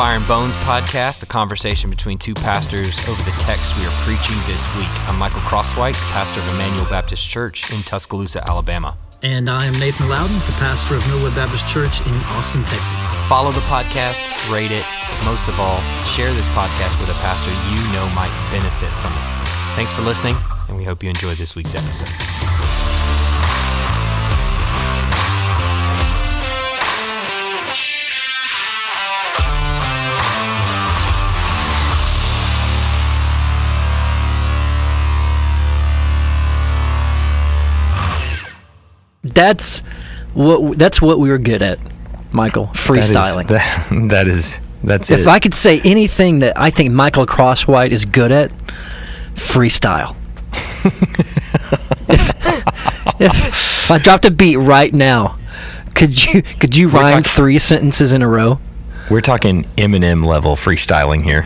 Fire and Bones podcast, a conversation between two pastors over the text we are preaching this week. I'm Michael Crosswhite, pastor of Emmanuel Baptist Church in Tuscaloosa, Alabama. And I am Nathan Loudon, the pastor of Milwood Baptist Church in Austin, Texas. Follow the podcast, rate it, most of all, share this podcast with a pastor you know might benefit from it. Thanks for listening, and we hope you enjoyed this week's episode. That's what that's what we were good at, Michael. Freestyling. That is, that, that is that's if it. I could say anything that I think Michael Crosswhite is good at, freestyle. if, if I dropped a beat right now, could you could you We're rhyme talking- three sentences in a row? We're talking Eminem level freestyling here.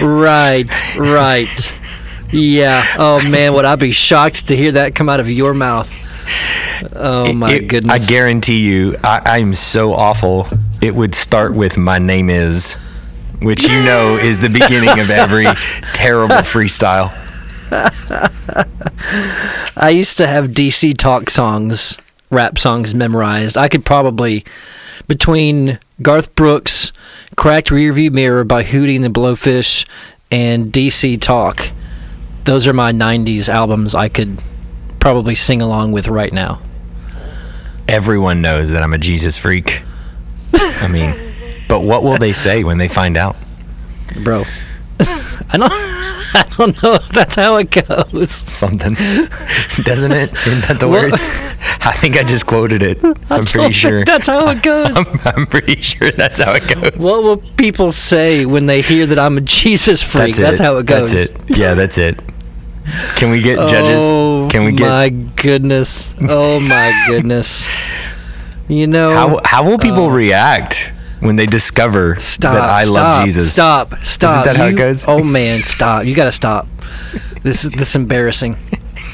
right, right. Yeah. Oh man, would I be shocked to hear that come out of your mouth? Oh my It- goodness. I guarantee you, I, I'm so awful. It would start with "My name is," which you know is the beginning of every terrible freestyle. I used to have DC talk songs, rap songs memorized. I could probably, between Garth Brooks, Cracked Rearview Mirror by Hootie and the Blowfish, and DC Talk, those are my 90s albums I could probably sing along with right now. Everyone knows that I'm a Jesus freak. I mean, but what will they say when they find out? Bro. I don't I don't know if that's how it goes. Something, doesn't it? Isn't that the Well- words? I think I just quoted it. I'm don't pretty sure. That's how it goes. I'm, I'm pretty sure that's how it goes. What will people say when they hear that I'm a Jesus freak? That's, how it goes. That's it. Yeah, that's it. Can we get judges? Oh Can we get my goodness! Oh my goodness! You know, how how will people uh, react when they discover stop! that I stop, love Jesus? Stop! Stop! Isn't that how it goes? Oh man, stop! You got to stop. This is this is embarrassing.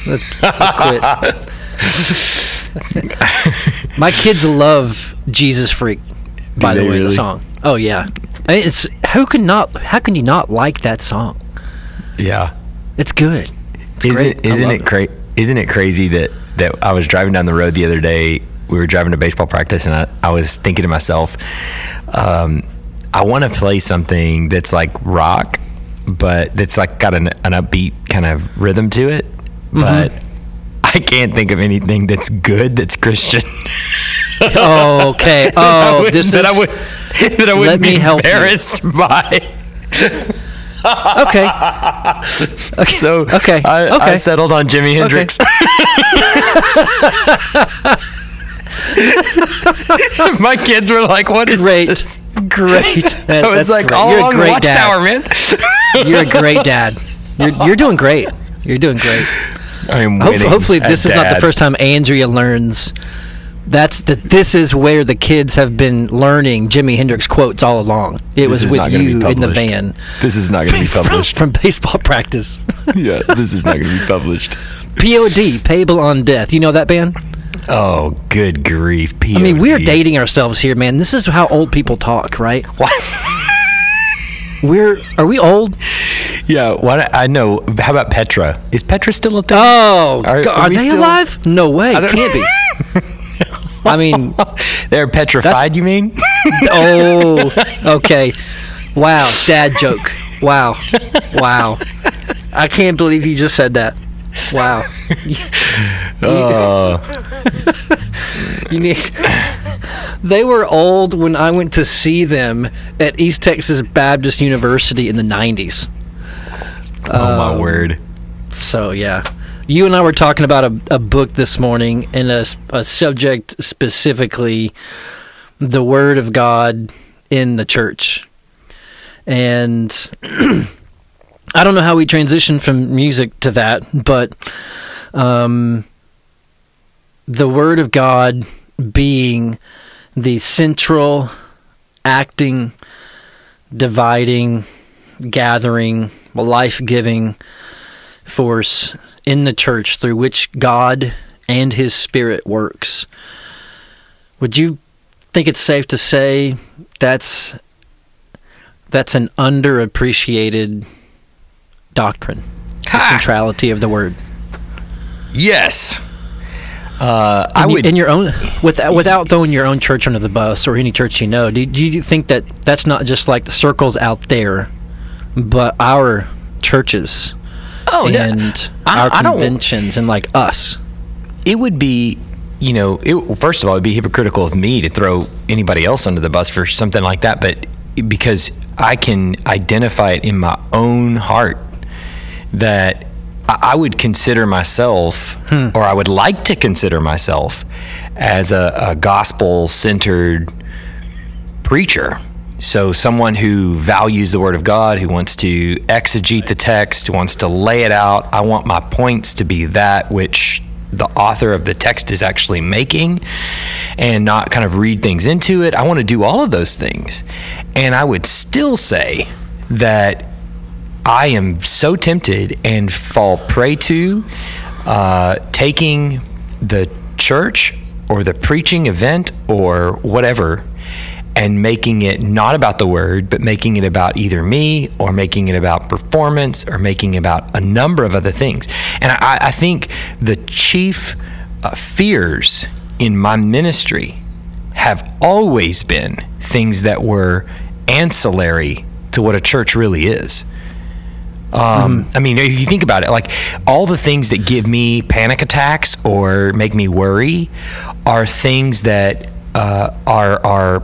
Let's, let's quit. my kids love Jesus freak. By the way, the song. Oh yeah, it's who can not? How can you not like that song? Yeah. It's good. Isn't. Isn't it cra- isn't it crazy that that I was driving down the road the other day. We were driving to baseball practice, and I, I was thinking to myself, um, I want to play something that's like rock, but that's like got an, an upbeat kind of rhythm to it. Mm-hmm. But I can't think of anything that's good that's Christian. Oh, okay. that I Oh, wouldn't- this is that I would that I wouldn't me be help you. embarrassed by. Okay. Okay. So okay. I, okay. I settled on Jimi Hendrix. My kids were like, "What is great, this?" great. That- I was like, great. "All You're a along the great watchtower, dad. man." You're a great dad. You're you're doing great. You're doing great. I am winning. hopefully, this is not the first time Andrea learns. That's the. This is where the kids have been learning Jimi Hendrix quotes all along. It This was with not gonna be you in the van This is not going to be published. from baseball practice. yeah, this is not going to be published. POD, payable on death. You know that band? Oh, good grief! I mean, we are dating ourselves here, man. This is how old people talk, right? What? We're are we old? Yeah, why? I know. How about Petra? Is Petra still a thing? Oh, Are- are, are they still- alive? No way. Can't be. I mean, They're petrified. You mean? oh, okay. Wow, dad joke. Wow, wow. I can't believe you just said that. Wow. Oh, You need. They were old when I went to see them at East Texas Baptist University in the '90s. oh my Um, word! So yeah, you and I were talking about a, a book this morning and a subject specifically, the Word of God in the church, and I don't know how we transitioned from music to that, but um, the Word of God being the central, acting, dividing, gathering, life giving force in the church through which God and His Spirit works. Would you think it's safe to say that's that's an underappreciated doctrine. The Ha! centrality of the word. Yes. Uh, I In, would. in your own without without throwing your own church under the bus or any church you know. Do, do you think that that's not just like the circles out there, but our churches oh no. and I- our I conventions and like us? it would be you know it, first of all it'd be hypocritical of me to throw anybody else under the bus for something like that but because i can identify it in my own heart that i, would consider myself hmm. or i would like to consider myself as a, a gospel centered preacher. So, someone who values the Word of God, who wants to exegete the text, wants to lay it out. I want my points to be that which the author of the text is actually making and not kind of read things into it. I want to do all of those things. And I would still say that I am so tempted and fall prey to uh, taking the church or the preaching event or whatever and making it not about the word, but making it about either me or making it about performance or making it about a number of other things. And I, I think the chief uh, fears in my ministry have always been things that were ancillary to what a church really is. Um, I mean, if you think about it, like all the things that give me panic attacks or make me worry are things that uh, are are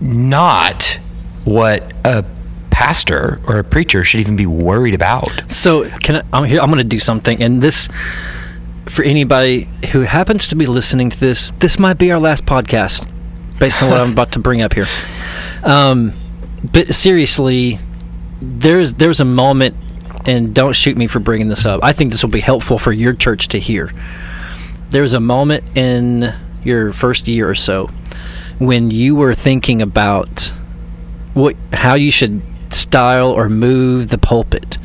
not what a pastor or a preacher should even be worried about. So can I, I'm here? I'm going to do something, and this for anybody who happens to be listening to this, this might be our last podcast, based on what I'm about to bring up here. Um, but seriously, there's there's a moment, and don't shoot me for bringing this up. I think this will be helpful for your church to hear. There's a moment in your first year or so when you were thinking about what how you should style or move the pulpit.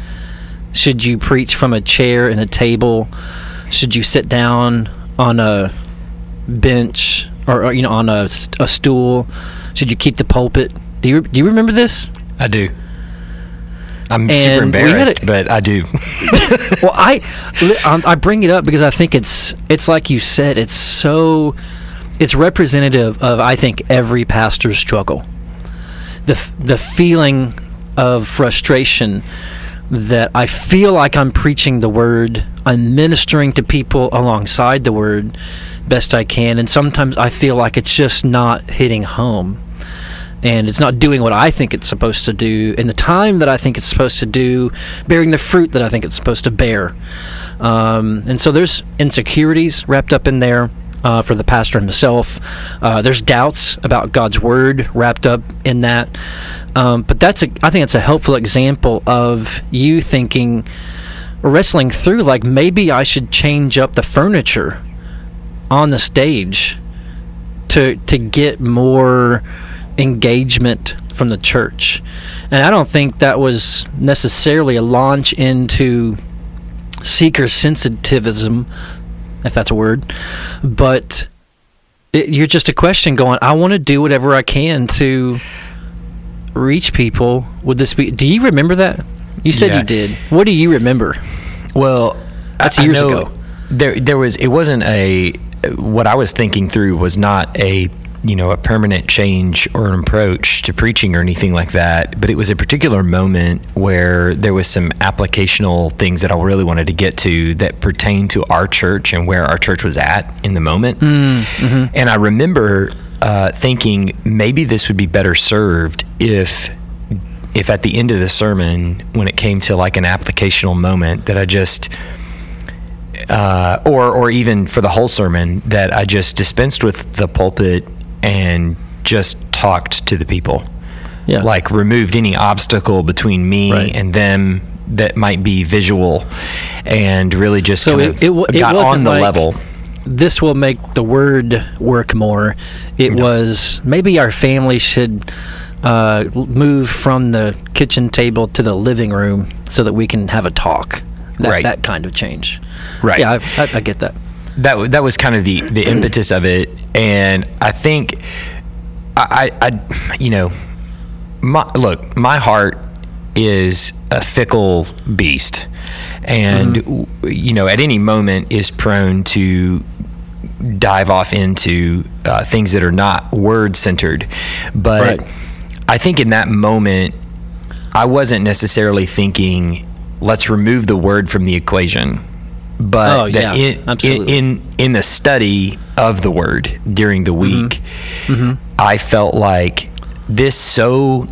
Should you preach from a chair and a table? Should you sit down on a bench or, or, you know on a, a stool? Should you keep the pulpit? Do you do you remember this? I do. I'm And super embarrassed, a- but I do. well, I um, I bring it up because I think it's it's like you said. It's so it's representative of I think every pastor's struggle. The the feeling of frustration that I feel like I'm preaching the word, I'm ministering to people alongside the word best I can, and sometimes I feel like it's just not hitting home and it's not doing what I think it's supposed to do in the time that I think it's supposed to do, bearing the fruit that I think it's supposed to bear. Um, and so there's insecurities wrapped up in there uh, for the pastor himself. Uh, there's doubts about God's word wrapped up in that. Um, but that's a, I think it's a helpful example of you thinking, wrestling through like maybe I should change up the furniture on the stage to to get more engagement from the church. And I don't think that was necessarily a launch into seeker sensitivism, if that's a word, but it, you're just a question going, I want to do whatever I can to reach people. Would this be, do you remember that? You said Yeah. you did. What do you remember? Well, That's I- years ago. There, there was. It wasn't a. What I was thinking through was not a you know a permanent change or an approach to preaching or anything like that. But it was a particular moment where there was some applicational things that I really wanted to get to that pertained to our church and where our church was at in the moment. And I remember uh, thinking maybe this would be better served if if at the end of the sermon, when it came to like an applicational moment, that I just, uh, or or even for the whole sermon, that I just dispensed with the pulpit and just talked to the people, Yeah. like removed any obstacle between me Right. and them that might be visual, and really just So it- it it got on the like- level. this will make the word work more. It was maybe our family should uh, move from the kitchen table to the living room so that we can have a talk. That, Right. that kind of change. Right. Yeah, I, I, I get that. That that was kind of the the impetus of it and i think I, I, you know, my, look, my heart is a fickle beast, and mm-hmm. you know, at any moment is prone to dive off into uh, things that are not word centered. But right. I think in that moment, I wasn't necessarily thinking, let's remove the word from the equation. But oh, yeah, in, in, in, in the study of the word during the mm-hmm. week, mm-hmm. I felt like this so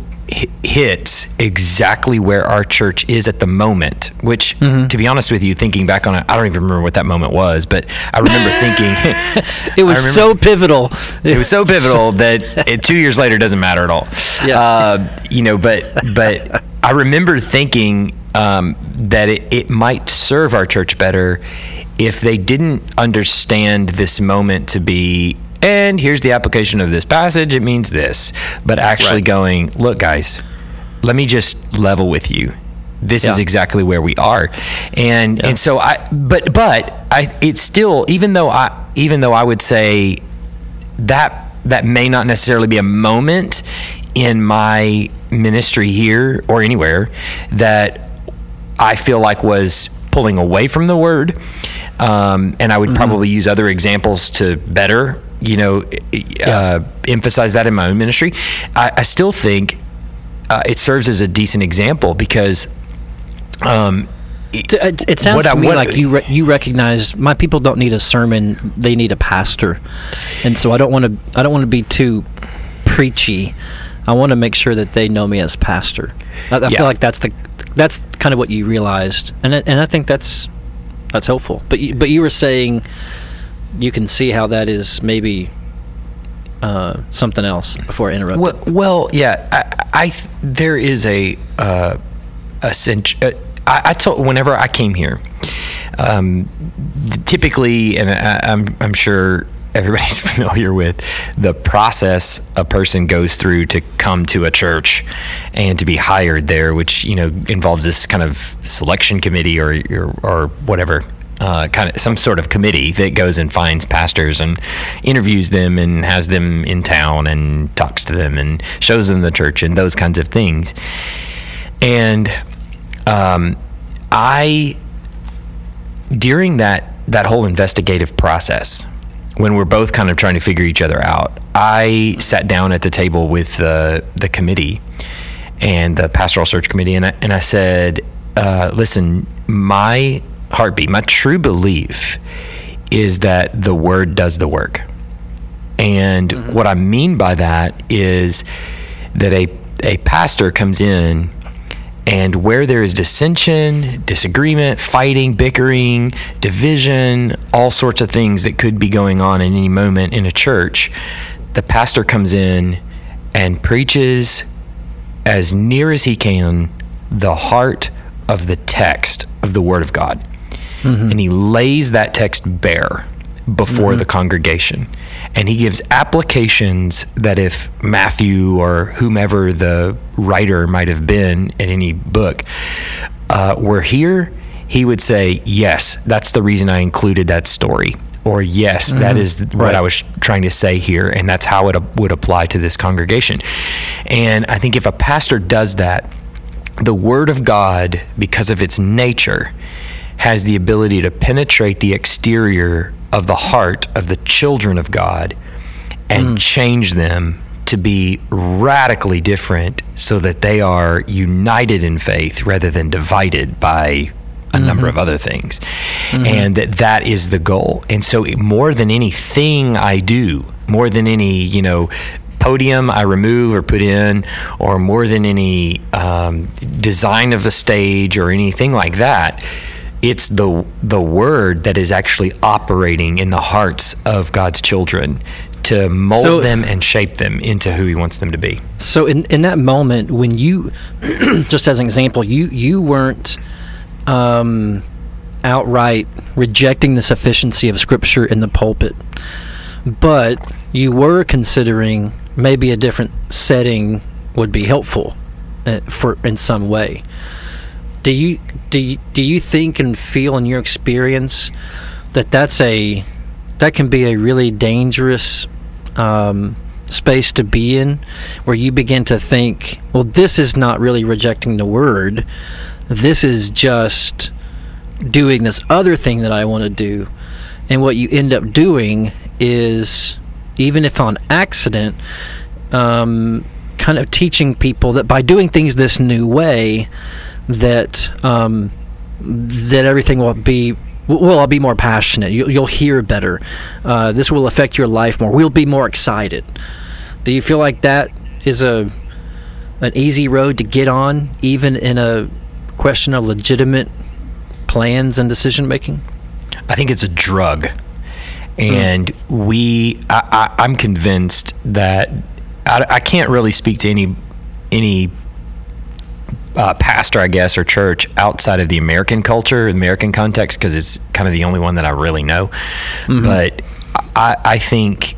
hits exactly where our church is at the moment. Which, mm-hmm. to be honest with you, thinking back on it, I don't even remember what that moment was, but I remember thinking it was remember, so pivotal. It was so pivotal that it, two years later doesn't matter at all. Yeah. Uh, you know, but but I remember thinking um, that it, it might serve our church better if they didn't understand this moment to be and here's the application of this passage it means this but actually right. going look guys let me just level with you this yeah. is exactly where we are and yeah. and so i but but i it's still even though i even though i would say that that may not necessarily be a moment in my ministry here or anywhere that i feel like was pulling away from the word um, and i would mm-hmm. probably use other examples to better you know, uh, emphasize that in my own ministry. I, I still think uh, it serves as a decent example because. Um, it, it, sounds to I, me what, like you re- you recognize my people don't need a sermon; they need a pastor, and so I don't want to I don't want to be too preachy. I want to make sure that they know me as pastor. I, I yeah. feel like that's the that's kind of what you realized, and and I think that's that's helpful. But you, but you were saying you can see how that is maybe uh, something else before I interrupt. Well, well yeah, I, I there is a uh, a uh, I, I told whenever I came here, um, typically, and I, I'm I'm sure everybody's familiar with the process a person goes through to come to a church and to be hired there, which you know involves this kind of selection committee or or, or whatever uh, kind of some sort of committee that goes and finds pastors and interviews them and has them in town and talks to them and shows them the church and those kinds of things. And um, I, during that that whole investigative process, when we're both kind of trying to figure each other out, I sat down at the table with the the committee and the pastoral search committee, and I, and I said, uh, "Listen, my heartbeat. My true belief is that the word does the work. And mm-hmm. what I mean by that is that a, a pastor comes in and where there is dissension, disagreement, fighting, bickering, division, all sorts of things that could be going on in any moment in a church, the pastor comes in and preaches as near as he can the heart of the text of the Word of God mm-hmm. and he lays that text bare before mm-hmm. the congregation. And he gives applications that if Matthew or whomever the writer might have been in any book uh, were here, he would say, Yes, that's the reason I included that story. Or, yes, mm-hmm. that is what right. I was trying to say here. And that's how it would apply to this congregation. And I think if a pastor does that, the Word of God, because of its nature, has the ability to penetrate the exterior of the heart of the children of God and mm. change them to be radically different so that they are united in faith rather than divided by a mm-hmm. number of other things mm-hmm. and that that is the goal and so more than anything i do more than any you know podium I remove or put in, or more than any um, design of the stage or anything like that it's the the word that is actually operating in the hearts of God's children to mold so, them and shape them into who he wants them to be. So in in that moment when you just as an example, you you weren't um, outright rejecting the sufficiency of scripture in the pulpit, but you were considering maybe a different setting would be helpful uh, for in some way do you do you, do you think and feel in your experience that that's a that can be a really dangerous um, space to be in where you begin to think, well, this is not really rejecting the word. This is just doing this other thing that I want to do. And what you end up doing is, even if on accident, um, kind of teaching people that by doing things this new way, that um, that everything will be well, I'll be more passionate. You, will hear better. Uh, this will affect your life more. We'll be more excited. Do you feel like that is a an easy road to get on, even in a question of legitimate plans and decision making? I think it's a drug, and mm. we. I, I, am convinced that I, I can't really speak to any any uh, pastor, I guess, or church outside of the American culture, American context, because it's kind of the only one that I really know. Mm-hmm. But I, I think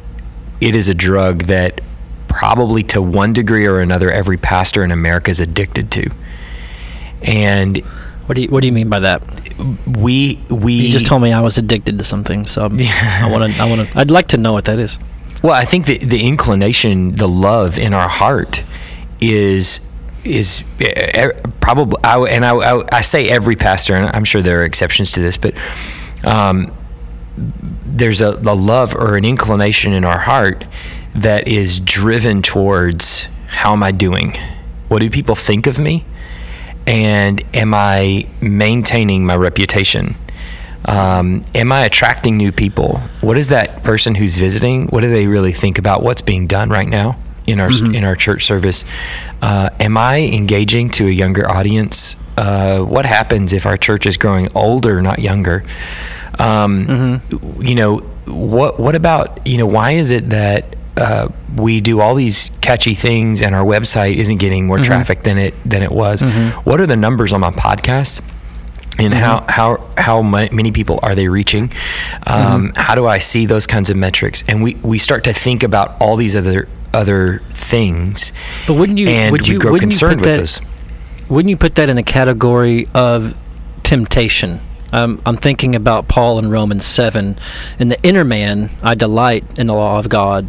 it is a drug that probably to one degree or another, every pastor in America is addicted to. And what do you what do you mean by that? We we you just told me I was addicted to something, so I want to I want to I'd like to know what that is. Well, I think that the inclination, the love in our heart, is is uh, probably I, and I, I, I, say every pastor and I'm sure there are exceptions to this but um, there's a, a love or an inclination in our heart that is driven towards how am I doing? What do people think of me? And am I maintaining my reputation? Um, am I attracting new people? What is that person who's visiting? What do they really think about what's being done right now in our mm-hmm. in our church service. Uh, am I engaging to a younger audience? Uh, what happens if our church is growing older, not younger? Um, mm-hmm. You know, what what about you know why is it that uh, we do all these catchy things and our website isn't getting more mm-hmm. traffic than it than it was? Mm-hmm. What are the numbers on my podcast? and mm-hmm. how how how many people are they reaching? Um, mm-hmm. How do I see those kinds of metrics? And we we start to think about all these other other things. But wouldn't you? And would you, we grow concerned with that, those. Wouldn't you put that in the category of temptation? Um, I'm thinking about Paul in Romans 7. In the inner man, I delight in the law of God,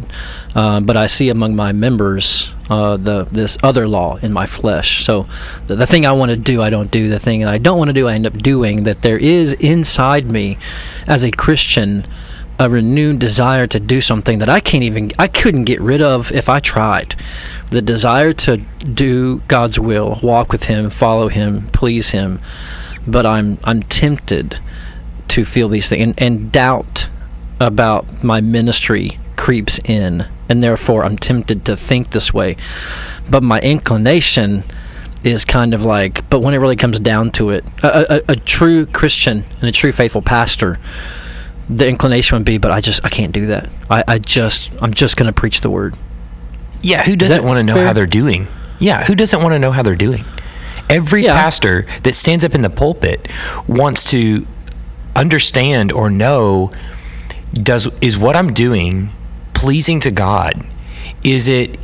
uh, but I see among my members uh, the this other law in my flesh. So the, the thing I want to do, I don't do. The thing I don't want to do, I end up doing. That there is inside me, as a Christian, a renewed desire to do something that I can't even I couldn't get rid of if I tried. The desire to do God's will, walk with him, follow him, please him. But I'm I'm tempted to feel these things and, and doubt about my ministry creeps in and therefore I'm tempted to think this way. But my inclination is kind of like, but when it really comes down to it, a, a, a true Christian and a true faithful pastor the inclination would be, but I just I can't do that. I, I just I'm just going to preach the word. Yeah, who doesn't want to know fair? how they're doing? Yeah, who doesn't want to know how they're doing? Every yeah. pastor that stands up in the pulpit wants to understand or know does is what I'm doing pleasing to God? Is it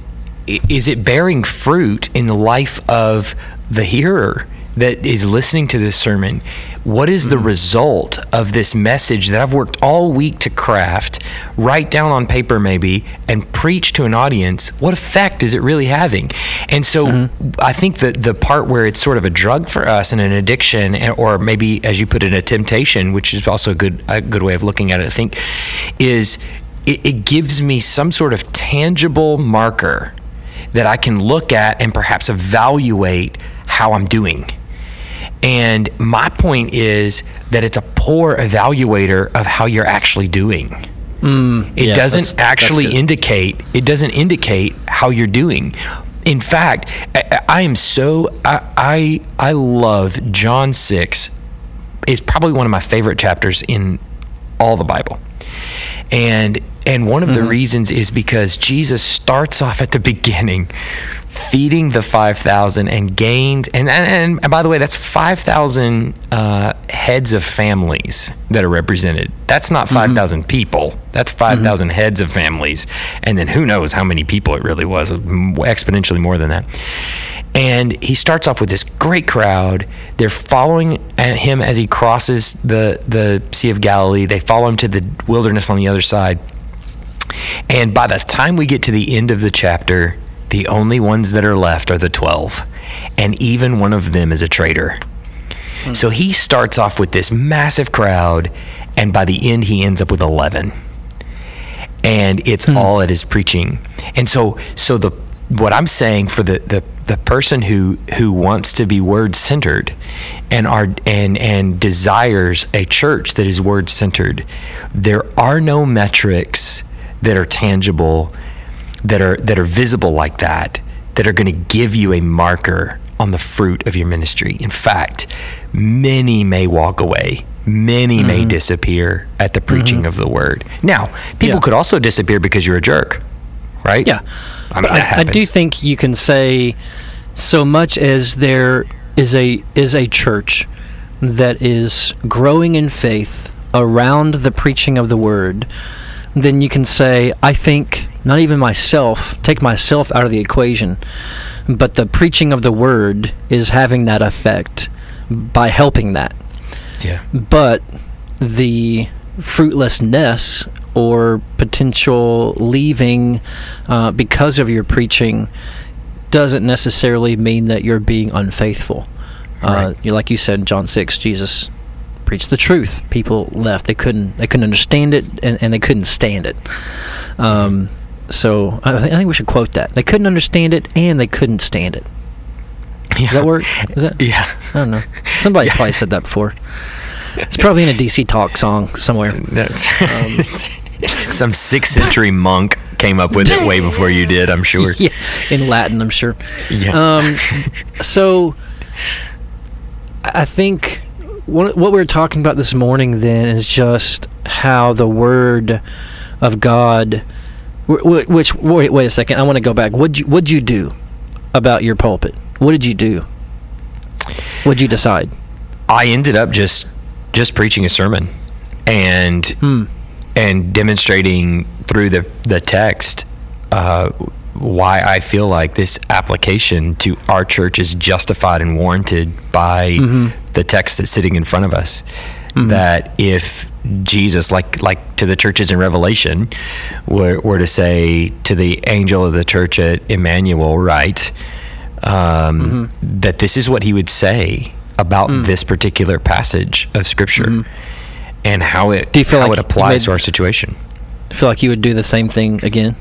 is it bearing fruit in the life of the hearer? that is listening to this sermon, what is the result of this message that I've worked all week to craft, write down on paper maybe, and preach to an audience? What effect is it really having? And so mm-hmm. I think that the part where it's sort of a drug for us and an addiction, or maybe as you put it, a temptation, which is also a good a good way of looking at it, I think, is it, it gives me some sort of tangible marker that I can look at and perhaps evaluate how I'm doing and my point is that it's a poor evaluator of how you're actually doing. Mm, it yeah, doesn't that's, actually that's indicate it doesn't indicate how you're doing. In fact, I, I am so I, I I love John six. It's probably one of my favorite chapters in all the Bible. And and one of mm-hmm. the reasons is because Jesus starts off at the beginning feeding the 5,000 and gained, and, and, and, by the way, that's 5,000 uh, heads of families that are represented. That's not 5,000 mm-hmm. people, that's 5,000 mm-hmm. heads of families. And then who knows how many people it really was, exponentially more than that. And he starts off with this great crowd. They're following him as he crosses the, the Sea of Galilee. They follow him to the wilderness on the other side And by the time we get to the end of the chapter, the only ones that are left are the 12. And even one of them is a traitor. Hmm. So he starts off with this massive crowd, and by the end, he ends up with 11. And it's hmm. all at his preaching. And so, so the what I'm saying for the, the, the person who, who wants to be word centered and are and and desires a church that is word centered, there are no metrics that are tangible, that are that are visible like that, that are going to give you a marker on the fruit of your ministry. In fact, many may walk away. Many may mm-hmm. disappear at the preaching mm-hmm. of the word. Now, people Yeah. could also disappear because you're a jerk, right? Yeah. I mean, I, I do think you can say so much as there is a is a church that is growing in faith around the preaching of the word, then you can say, I think not even myself, take myself out of the equation, but the preaching of the word is having that effect by helping that Yeah. but the fruitlessness or potential leaving uh, because of your preaching doesn't necessarily mean that you're being unfaithful. Uh, Right. you like you said John six, Jesus preached the truth. People left; they couldn't they couldn't understand it, and, and they couldn't stand it. Um, so I, thi- I think we should quote that. They couldn't understand it, and they couldn't stand it. Yeah. Does that work? Is that? Yeah. I don't know. Somebody probably said that before. It's probably in a DC Talk song somewhere. That's some sixth century monk came up with it way before you did, I'm sure. Yeah, in Latin, I'm sure. Yeah. Um, so I think what what we are talking about this morning then is just how the Word of God. wh- wh- Which wait, wait a second. I want to go back. What you what'd you do about your pulpit? What did you do? What'd you decide? I ended up just just preaching a sermon and Hmm. and demonstrating through the the text uh, why I feel like this application to our church is justified and warranted by mm-hmm. the text that's sitting in front of us. Mm-hmm. That if Jesus, like like to the churches in Revelation, were, were to say to the angel of the church at Emmanuel, right, um, mm-hmm. that this is what he would say about mm. this particular passage of Scripture and how it Do you feel how like it applies made- to our situation. I feel like you would do the same thing again.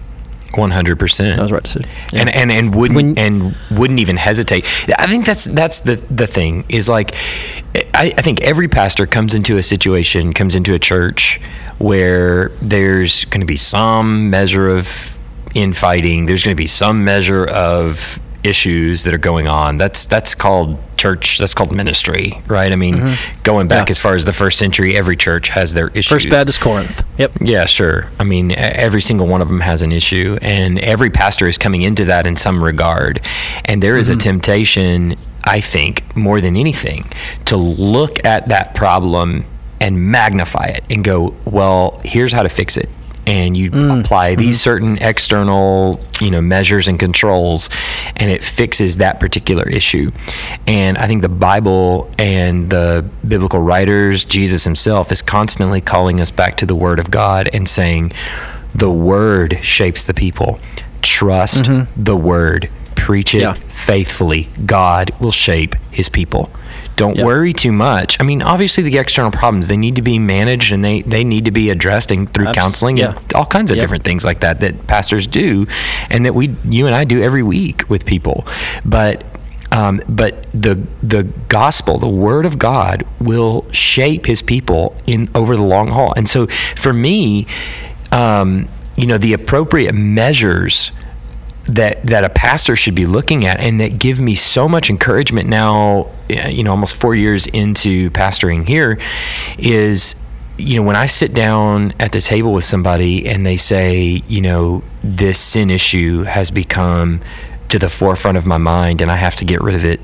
One hundred percent. I was right to say. Yeah. and and and wouldn't When- and wouldn't even hesitate. I think that's that's the the thing is like, I, I think every pastor comes into a situation, comes into a church where there's going to be some measure of infighting. There's going to be some measure of issues that are going on. That's that's called church. That's called ministry, right? I mean, mm-hmm. going back Yeah. as far as the first century, every church has their issues. First Baptist Corinth. Yep. Yeah, sure. I mean, every single one of them has an issue, and every pastor is coming into that in some regard. And there is a mm-hmm. temptation, I think, more than anything, to look at that problem and magnify it and go, well, here's how to fix it. And you mm. apply these mm-hmm. certain external, you know, measures and controls, and it fixes that particular issue. And I think the Bible and the biblical writers, Jesus himself, is constantly calling us back to the Word of God and saying, the Word shapes the people. Trust mm-hmm. the Word. Preach it Yeah. faithfully. God will shape His people. Don't worry too much. I mean, obviously, the external problems they need to be managed and they, they need to be addressed and through counseling yeah. and all kinds of different things like that that pastors do, and that we you and I do every week with people. But um, but the the gospel, the word of God, will shape His people in over the long haul. And so, for me, um, you know, the appropriate measures that that a pastor should be looking at and that give me so much encouragement now you know almost 4 years into pastoring here is you know when I sit down at the table with somebody and they say you know this sin issue has become to the forefront of my mind and I have to get rid of it.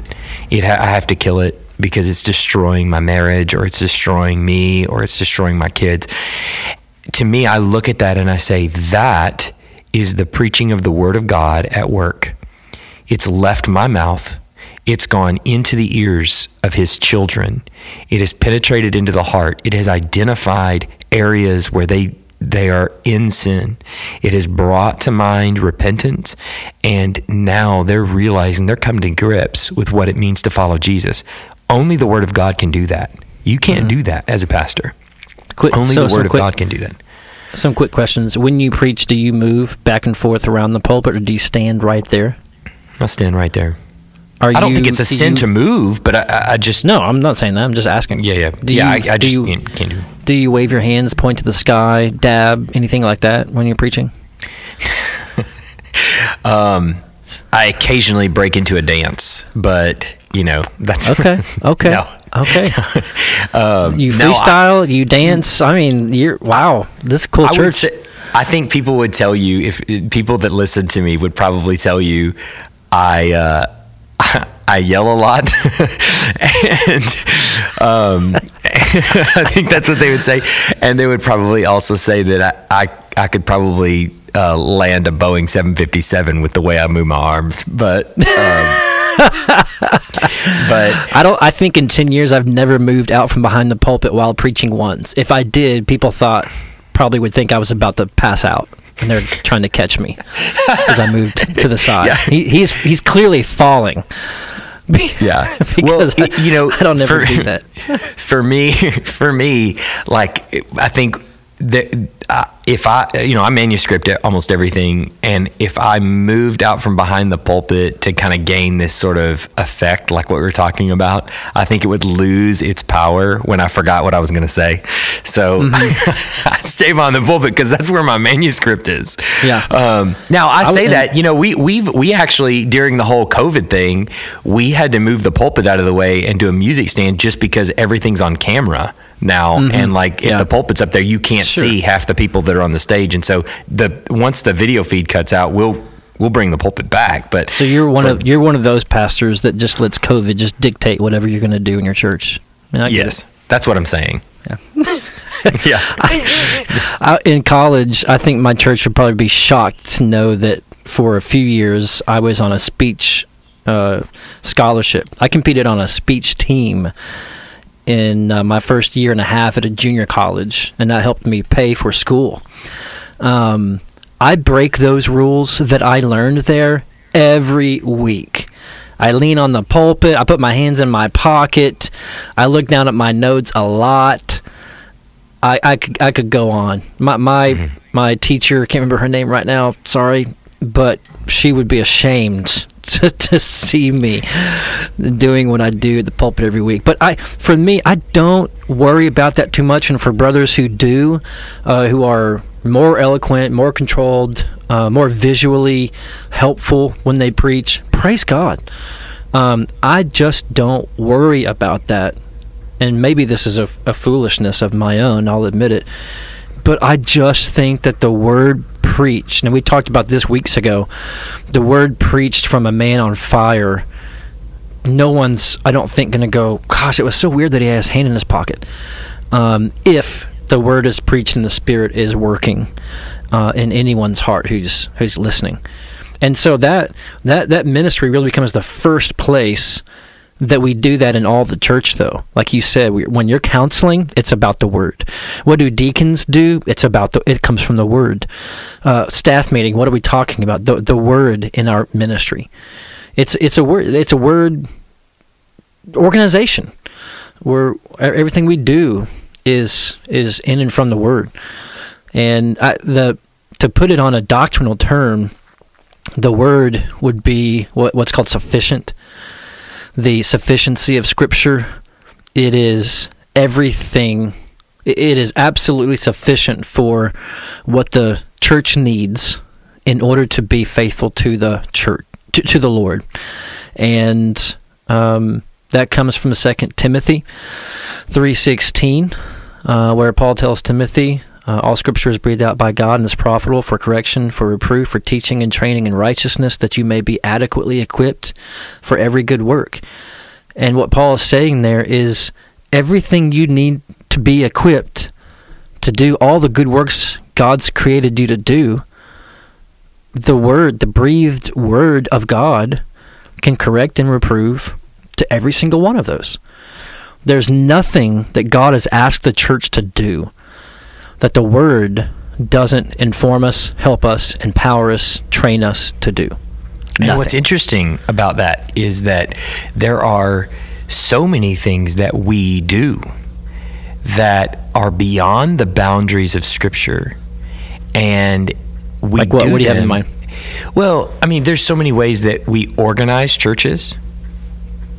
It ha- I have to kill it because it's destroying my marriage or it's destroying me or it's destroying my kids. To me, I look at that and I say, that is the preaching of the Word of God at work. It's left my mouth. It's gone into the ears of His children. It has penetrated into the heart. It has identified areas where they they are in sin. It has brought to mind repentance, and now they're realizing they're coming to grips with what it means to follow Jesus. Only the Word of God can do that. You can't mm-hmm. do that as a pastor. Quick, Only so the Word of quick- God can do that. Some quick questions. When you preach, do you move back and forth around the pulpit, or do you stand right there? I'll stand right there. Are I don't you, think it's a sin you- to move, but I, I- I just No, I'm not saying that. I'm just asking. yeah yeah Do yeah. you- I, I do just you- can't, can't do. it. Do you wave your hands, point to the sky, dab, anything like that when you're preaching? Um, I occasionally break into a dance, but you know that's Okay. Okay. no. Okay. Um, You no, I- freestyle, you dance. I mean, you're wow. This is a cool I would church. say, I think people would tell you if people that listen to me would probably tell you I uh, I yell a lot, and um, I think that's what they would say, and they would probably also say that I I, I could probably uh, land a Boeing 757 with the way I move my arms, but. Um, but I don't. I think in ten years I've never moved out from behind the pulpit while preaching once. If I did, people thought probably would think I was about to pass out, and they're trying to catch me as I moved to the side. Yeah. He, he's he's clearly falling. yeah, well, I, you know, I don't ever for- do that. for me, for me, like I think that uh, if I, you know, I manuscript it, almost everything, and if I moved out from behind the pulpit to kind of gain this sort of effect, like what we were talking about, I think it would lose its power when I forgot what I was going to say. So Mm-hmm. I stay behind the pulpit because that's where my manuscript is. Yeah. Um, now I say that you know we we've, we actually during the whole COVID thing we had to move the pulpit out of the way and do a music stand just because everything's on camera now and like if Mm-hmm. Yeah. the pulpit's up there you can't Sure. see half the people that are on the stage and so the once the video feed cuts out we'll we'll bring the pulpit back but So you're one for- of you're one of those pastors that just lets COVID just dictate whatever you're going to do in your church. I mean, I yes that's what I'm saying Yeah. yeah I, in college, I think my church would probably be shocked to know that for a few years I was on a speech uh, scholarship. I competed on a speech team in uh, my first year and a half at a junior college, and that helped me pay for school. Um, I break those rules that I learned there every week. I lean on the pulpit. I put my hands in my pocket. I look down at my notes a lot. I, I, could, I could go on. My my my teacher can't remember her name right now. Sorry, but she would be ashamed to, to see me doing what I do at the pulpit every week. But I, for me, I don't worry about that too much. And for brothers who do, uh, who are more eloquent, more controlled, uh, more visually helpful when they preach, praise God. Um, I just don't worry about that and maybe this is a, a foolishness of my own, I'll admit it, but I just think that the word preached, and we talked about this weeks ago, the word preached from a man on fire. No one's, I don't think, going to go, gosh, it was so weird that he had his hand in his pocket. Um, if the word is preached and the Spirit is working uh, in anyone's heart who's who's listening, and so that that that ministry really becomes the first place that we do that in all the church though. Like you said we, when you're counseling it's about the word. What do deacons do? It's about the it comes from the word. Uh, staff meeting what are we talking about? The, the word in our ministry. It's it's a word it's a word organization where everything we do is is in and from the word. And I, the to put it on a doctrinal term the word would be what, what's called sufficient the sufficiency of Scripture. It is everything. it- is absolutely sufficient for what the church needs in order to be faithful to the church, to, to the Lord, and um, that comes from Second Timothy three sixteen, uh, where Paul tells Timothy. Uh, all scripture is breathed out by God and is profitable for correction, for reproof, for teaching and training in righteousness, that you may be adequately equipped for every good work. And what Paul is saying there is everything you need to be equipped to do all the good works God's created you to do, the word, the breathed word of God, can correct and reprove to every single one of those. There's nothing that God has asked the church to do that the word doesn't inform us, help us, empower us, train us to do. And what's interesting about that is that there are so many things that we do that are beyond the boundaries of Scripture, and we Like what? do What do you have in them- mind? Well, I mean, there's so many ways that we organize churches.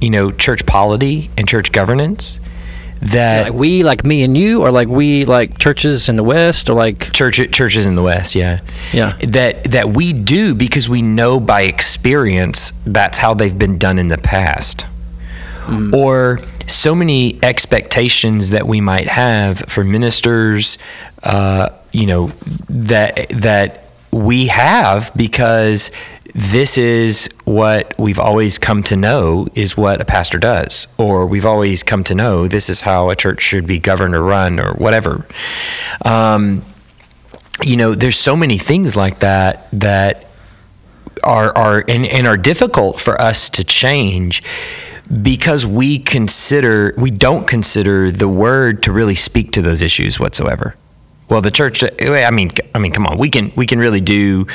You know, church polity and church governance. That Like we, like me and you, or like we, like churches in the West, or like church churches in the West, yeah, Yeah. that that we do because we know by experience that's how they've been done in the past, or so many expectations that we might have for ministers, uh, you know, that that we have because this is what we've always come to know is what a pastor does, or we've always come to know this is how a church should be governed or run, or whatever. Um, you know, there's so many things like that that are are and, and are difficult for us to change because we consider we don't consider the word to really speak to those issues whatsoever. Well, the church. I mean, I mean, come on. We can we can really do,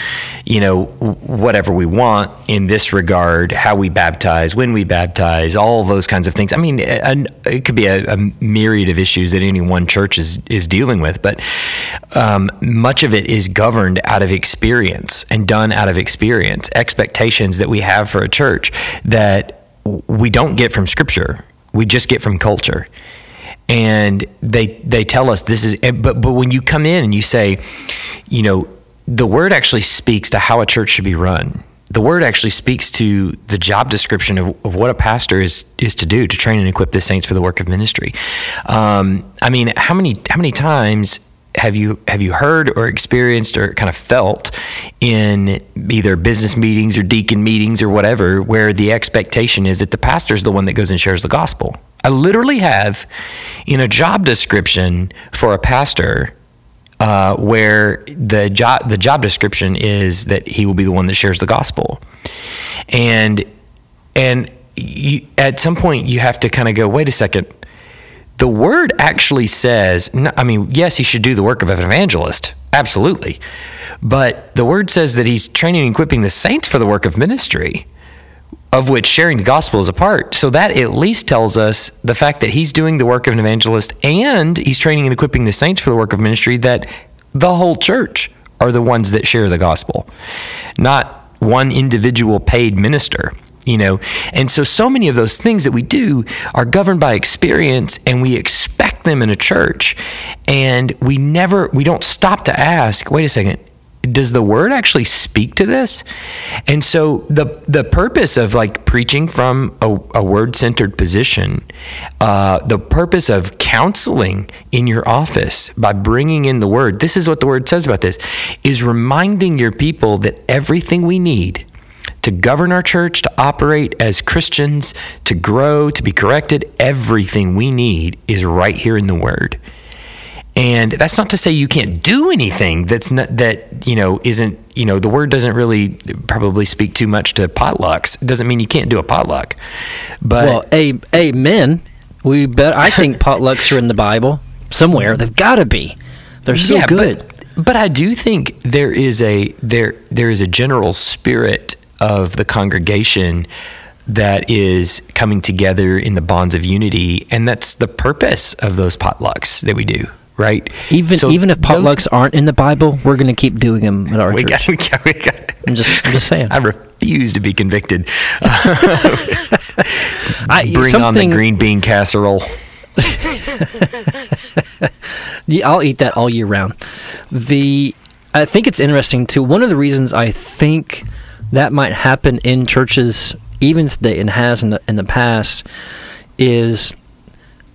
you know, whatever we want in this regard. How we baptize, when we baptize, all those kinds of things. I mean, it could be a, a myriad of issues that any one church is is dealing with, but um, much of it is governed out of experience and done out of experience. Expectations that we have for a church that we don't get from Scripture. We just get from culture and they they tell us this is but but when you come in and you say you know the word actually speaks to how a church should be run. The word actually speaks to the job description of, of what a pastor is is to do to train and equip the saints for the work of ministry. Um, i mean how many how many times have you have you heard or experienced or kind of felt in either business meetings or deacon meetings or whatever where the expectation is that the pastor is the one that goes and shares the gospel I literally have in a job description for a pastor uh, where the job the job description is that he will be the one that shares the gospel, and and you, at some point you have to kind of go, wait a second. The word actually says, I mean, yes, he should do the work of an evangelist, absolutely, but the word says that he's training and equipping the saints for the work of ministry of which sharing the gospel is a part. So that at least tells us the fact that he's doing the work of an evangelist and he's training and equipping the saints for the work of ministry that the whole church are the ones that share the gospel, not one individual paid minister. You know, and so so many of those things that we do are governed by experience, and we expect them in a church, and we never, we don't stop to ask. Wait a second, does the word actually speak to this and so the the purpose of like preaching from a, a word centered position uh, the purpose of counseling in your office by bringing in the word this is what the word says about this is reminding your people that everything we need to govern our church, to operate as Christians, to grow, to be corrected, everything we need is right here in the Word. And that's not to say you can't do anything that's not that, you know, isn't, you know, the word doesn't really probably speak too much to potlucks. It doesn't mean you can't do a potluck. But well, a amen. We bet. I think potlucks are in the Bible somewhere. They've got to be. They're so good. But, but I do think there is a there there is a general spirit of the congregation that is coming together in the bonds of unity, and that's the purpose of those potlucks that we do, right? even So even if those- potlucks aren't in the Bible, we're going to keep doing them at our we church. got, we got, we got. I'm just I'm just saying. I refuse to be convicted. I, Bring on the green bean casserole. Yeah, I'll eat that all year round. The I think it's interesting too. One of the reasons I think that might happen in churches even today and has in the in the past is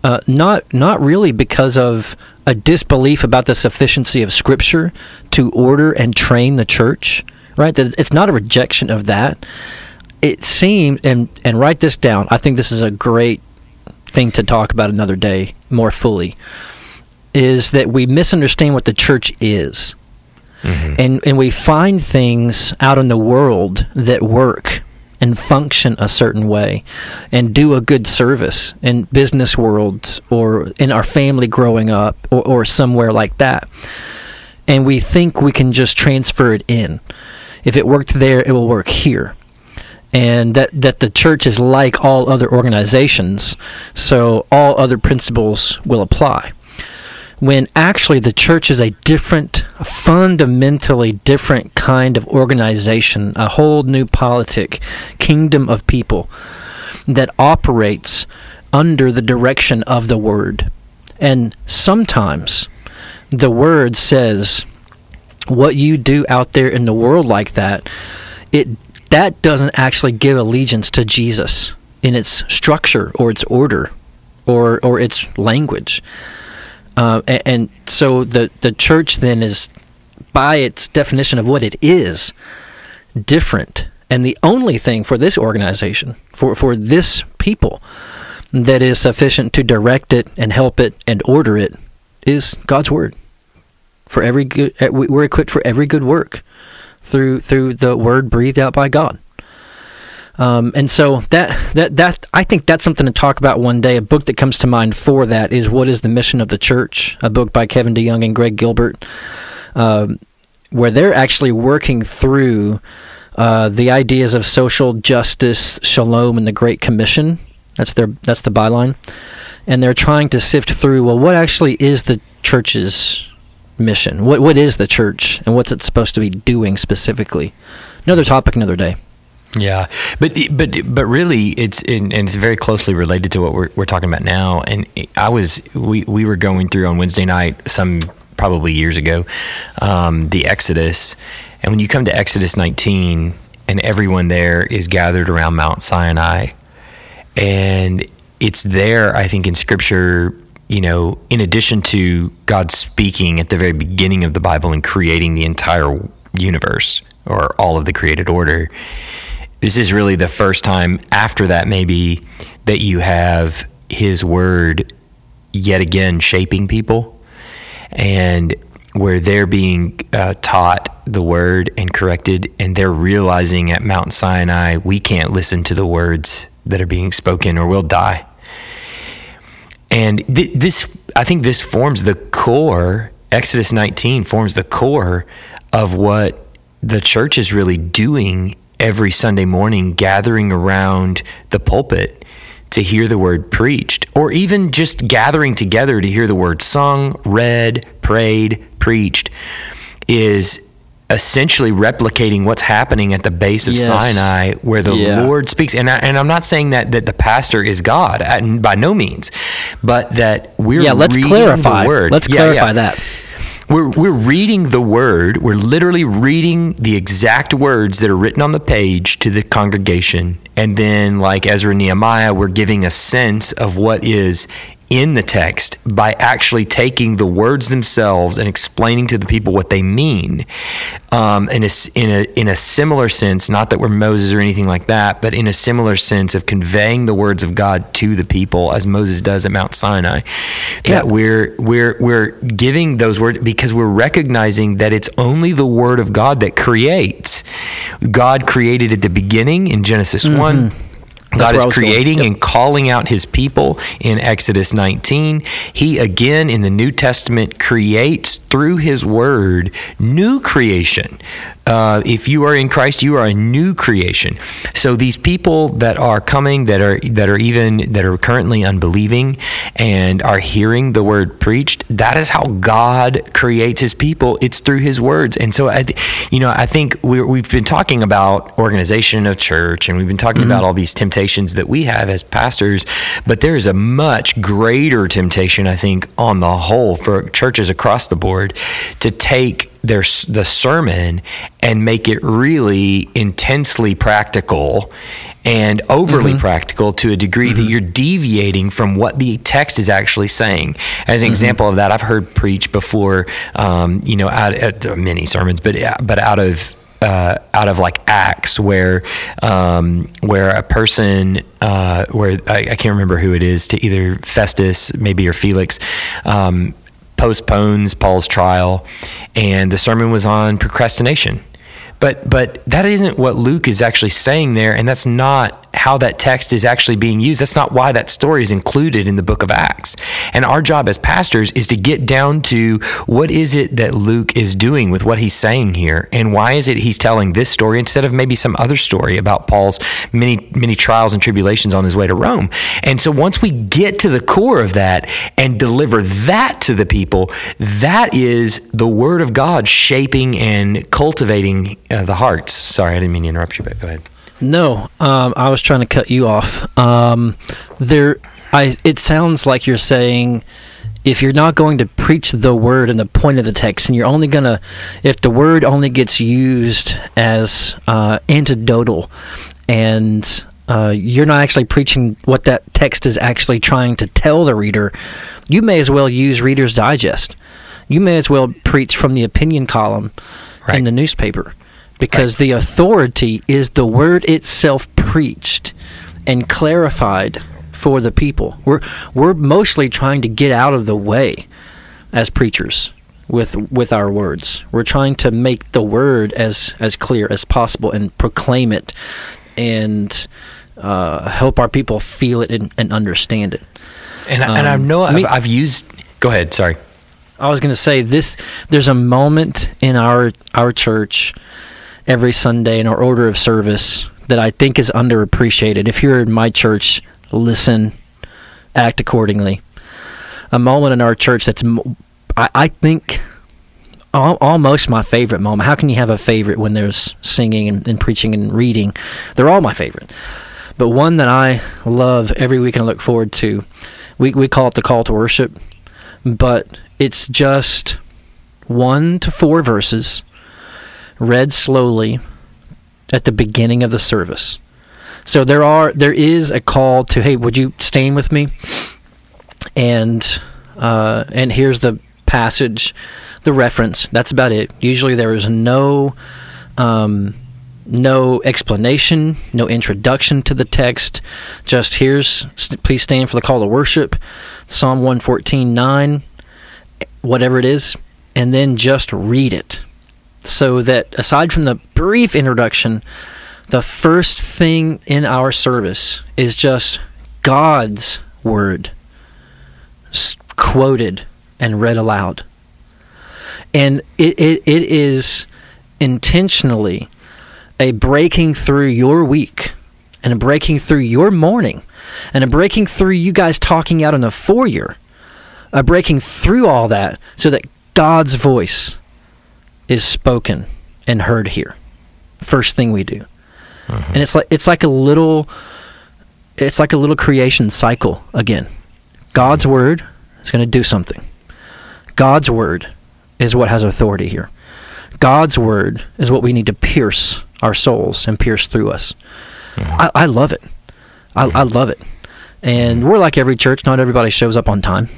uh, not not really because of a disbelief about the sufficiency of Scripture to order and train the church. Right, that it's not a rejection of that. It seemed, and and write this down. I think this is a great thing to talk about another day more fully is that we misunderstand what the church is. Mm-hmm. And and we find things out in the world that work and function a certain way and do a good service in business world or in our family growing up or, or somewhere like that. and we think we can just transfer it in. If it worked there, it will work here. And that, that the church is like all other organizations, so all other principles will apply. When actually the church is a different, fundamentally different kind of organization, a whole new politic, kingdom of people that operates under the direction of the Word. And sometimes the Word says, what you do out there in the world like that, it that doesn't actually give allegiance to Jesus in its structure or its order or or its language. Uh, and, and so the the church then is, by its definition of what it is, different. And the only thing for this organization, for for this people, that is sufficient to direct it and help it and order it, is God's word. For every good, eh, we're equipped for every good work through through the word breathed out by God. Um, and so that that that I think that's something to talk about one day. A book that comes to mind for that is "What Is the Mission of the Church?" A book by Kevin DeYoung and Greg Gilbert, um, where they're actually working through uh, the ideas of social justice, shalom, and the Great Commission. That's their that's the byline, and they're trying to sift through. Well, what actually is the church's mission? What what is the church, and what's it supposed to be doing specifically? Another topic, another day. Yeah, but but but really, it's and it's very closely related to what we're we're talking about now. And I was we we were going through on Wednesday night some probably years ago um, the Exodus, and when you come to Exodus 19, and everyone there is gathered around Mount Sinai, and it's there. I think in Scripture you know, in addition to God speaking at the very beginning of the Bible and creating the entire universe or all of the created order, this is really the first time after that, maybe, that you have His Word yet again shaping people and where they're being uh, taught the Word and corrected, and they're realizing at Mount Sinai, we can't listen to the words that are being spoken or we'll die. And th- this, I think this forms the core, Exodus 19 forms the core of what the church is really doing every Sunday morning, gathering around the pulpit to hear the word preached, or even just gathering together to hear the word sung, read, prayed, preached, is essentially replicating what's happening at the base of Yes. Sinai, where the Yeah. Lord speaks. And, I, and I'm not saying that, that the pastor is God, uh, by no means, but that we're yeah, let's clarify. the word. Let's Yeah, clarify yeah. that. We're, we're reading the word. We're literally reading the exact words that are written on the page to the congregation. And then, like Ezra and Nehemiah, we're giving a sense of what is in the text by actually taking the words themselves and explaining to the people what they mean. Um, in, a, in, a, in a similar sense, not that we're Moses or anything like that, but in a similar sense of conveying the words of God to the people as Moses does at Mount Sinai. Yeah. That we're we're we're giving those words because we're recognizing that it's only the word of God that creates. God created at the beginning in Genesis 1. God is creating Yep. and calling out his people in Exodus 19. He again in the New Testament creates through his word new creation. Uh, if you are in Christ, you are a new creation. So these people that are coming, that are that are even that are currently unbelieving, and are hearing the word preached, that is how God creates His people. It's through His words. And so, I, th- you know, I think we're, we've been talking about organization of church, and we've been talking about all these temptations that we have as pastors, but there is a much greater temptation, I think, on the whole for churches across the board to take their the sermon and make it really intensely practical and overly practical to a degree that you're deviating from what the text is actually saying. As an example of that, I've heard preach before, um, you know, out at many sermons, but but out of uh, out of like Acts, where um, where a person, uh, where I, I can't remember who it is, to either Festus maybe or Felix. Um, postpones Paul's trial, and the sermon was on procrastination. But but that isn't what Luke is actually saying there, and that's not how that text is actually being used. That's not why that story is included in the book of Acts. And our job as pastors is to get down to what is it that Luke is doing with what he's saying here, and why is it he's telling this story instead of maybe some other story about Paul's many many trials and tribulations on his way to Rome. And so once we get to the core of that and deliver that to the people, that is the word of God shaping and cultivating uh, the hearts. Sorry, I didn't mean to interrupt you, but go ahead. No, um, I was trying to cut you off. Um, there, I. It sounds like you're saying if you're not going to preach the word and the point of the text, and you're only gonna, if the word only gets used as uh, antidotal, and uh, you're not actually preaching what that text is actually trying to tell the reader, you may as well use Reader's Digest. You may as well preach from the opinion column Right. in the newspaper because the authority is the word itself preached and clarified for the people. We're we're mostly trying to get out of the way as preachers with with our words. We're trying to make the word as as clear as possible and proclaim it and uh, help our people feel it and, and understand it. And, I and I Um, know I've, mean- I've used. Go ahead. Sorry. I was going to say this. There's a moment in our our church every Sunday in our order of service that I think is underappreciated. If you're in my church, listen, act accordingly. A moment in our church that's, I think, al- almost my favorite moment. How can you have a favorite when there's singing and, and preaching and reading? They're all my favorite. But one that I love every week and I look forward to, we, we call it the call to worship but it's just one to four verses read slowly at the beginning of the service. So there are there is a call to hey, would you stand with me? And uh, and here's the passage, the reference. That's about it. Usually there is no um, no explanation, no introduction to the text. Just here's st- please stand for the call to worship, Psalm one fourteen nine, whatever it is, and then just read it. So that aside from the brief introduction, the first thing in our service is just God's word quoted and read aloud. And it, it, it is intentionally a breaking through your week and a breaking through your morning and a breaking through you guys talking out in the foyer, a breaking through all that so that God's voice is spoken and heard here. First thing we do. Mm-hmm. And it's like it's like a little it's like a little creation cycle again. God's word is going to do something. God's word is what has authority here. God's word is what we need to pierce our souls and pierce through us. Mm-hmm. I, I love it. I, mm-hmm. I love it. And we're like every church. Not everybody shows up on time,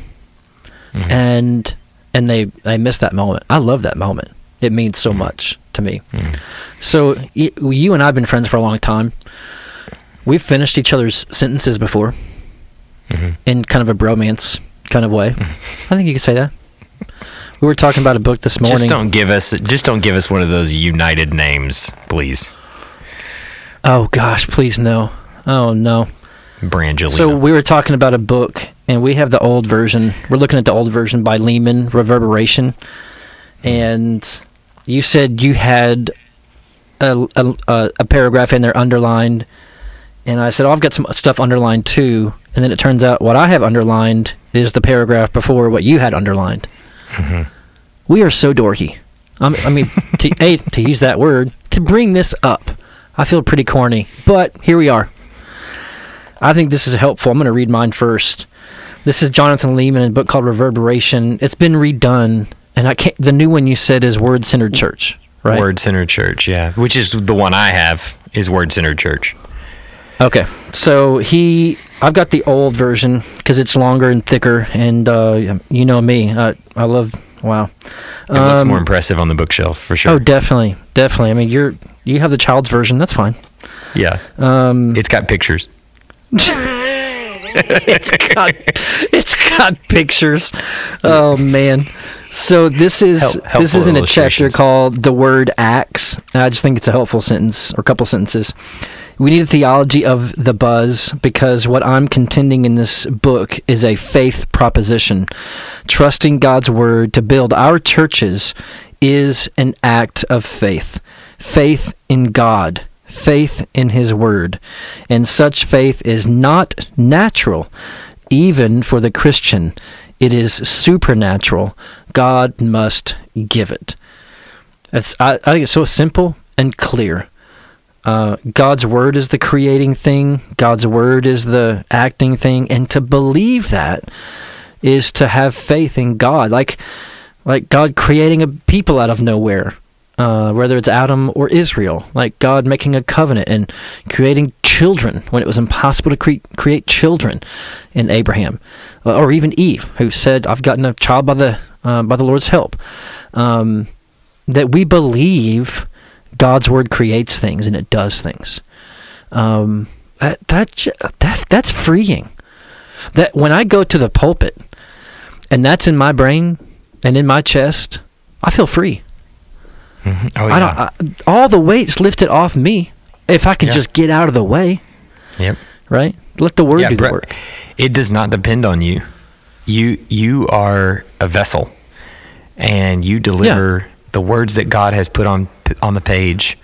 and and they they miss that moment. I love that moment. It means so mm-hmm. much to me. Mm-hmm. So y- you and I've been friends for a long time. We've finished each other's sentences before, mm-hmm. in kind of a bromance kind of way. I think you could say that. We were talking about a book this morning. Just don't give us. Just don't give us one of those united names, please. Oh gosh, please no. Oh no. Brangelina. So we were talking about a book, and we have the old version. We're looking at the old version by Leeman, Reverberation, and you said you had a, a, a- paragraph in there underlined, and I said, "Oh, I've got some stuff underlined too." And then it turns out what I have underlined is the paragraph before what you had underlined. We are so dorky. Um, I mean, to, a to use that word to bring this up, I feel pretty corny, but here we are. I think this is helpful. I'm going to read mine first. This is Jonathan Leeman in a book called Reverberation. It's been redone, and I can't. The new one you said is Word Centered Church, right? Word Centered Church, yeah. Which is the one I have is Word Centered Church. Okay, so he, I've got the old version because it's longer and thicker, and uh, you know me, I, I love. Wow, It looks Um, more impressive on the bookshelf for sure. Oh, definitely, definitely. I mean, you're you have the child's version. That's fine. yeah. Um, It's got pictures. it's got it's got pictures. Oh man. So this is Help- this is in a chapter illustrations. called "The Word Acts." I just think it's a helpful sentence or a couple sentences. We need a theology of the buzz because what I'm contending in this book is a faith proposition. Trusting God's word to build our churches is an act of faith. Faith in God, faith in His word. And such faith is not natural, even for the Christian. It is supernatural. God must give it. That's, I, I think it's so simple and clear. Uh, God's word is the creating thing. God's word is the acting thing, and to believe that is to have faith in God, like like God creating a people out of nowhere, uh, whether it's Adam or Israel, like God making a covenant and creating children when it was impossible to cre- create children in Abraham, Uh, or even Eve, who said, "I've gotten a child by the uh, by the Lord's help." Um, that we believe God's word creates things and it does things. Um, that, that that that's freeing. That when I go to the pulpit, and that's in my brain and in my chest, I feel free. Mhm. Oh I yeah. don't. I, all the weight's lifted off me if I can Yeah. just get out of the way. yep. Right. Let the word Yeah, do the work. It does not depend on you. You you are a vessel, and you deliver the words that God has put on on the page.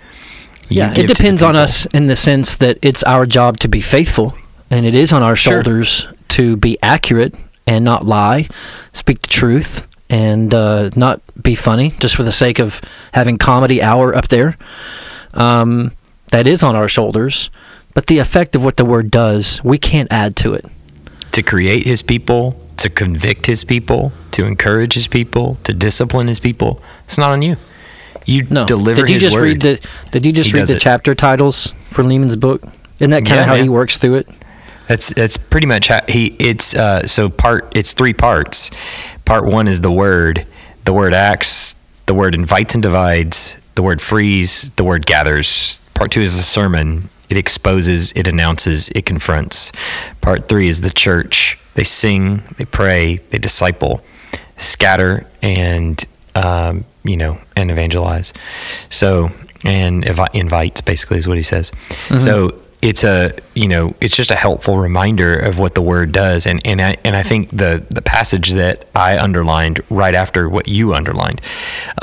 You yeah, it depends on us in the sense that it's our job to be faithful, and it is on our Sure. shoulders to be accurate and not lie, speak the truth, and uh, not be funny just for the sake of having comedy hour up there. Um, that is on our shoulders, but the effect of what the word does, we can't add to it. to create His people, to convict His people, to encourage His people, to discipline His people. It's not on you. You No, deliver did you His just word. read the? Did you just He read the it. chapter titles for Leeman's book? Isn't that kind Yeah, of how he works through it? That's that's pretty much how he. It's uh, so part. It's three parts. Part one is the word. The word acts. The word invites and divides. The word frees. The word gathers. Part two is the sermon. It exposes. It announces. It confronts. Part three is the church. They sing. They pray. They disciple, scatter, and um, you know, and evangelize. So and invi- invites basically is what he says. So it's a you know it's just a helpful reminder of what the word does. And and I, and I think the the passage that I underlined right after what you underlined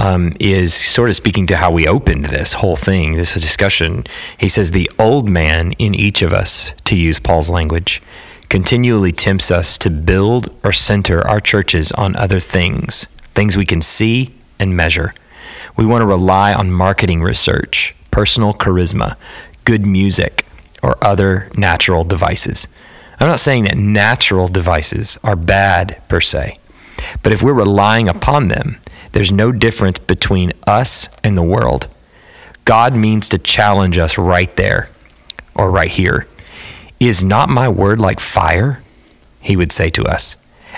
um, is sort of speaking to how we opened this whole thing this discussion. He says the old man in each of us to use Paul's language continually tempts us to build or center our churches on other things things we can see and measure. We want to rely on marketing research, personal charisma, good music, or other natural devices. I'm not saying that natural devices are bad per se, but if we're relying upon them, there's no difference between us and the world. God means to challenge us right there or right here. Is not my word like fire? He would say to us,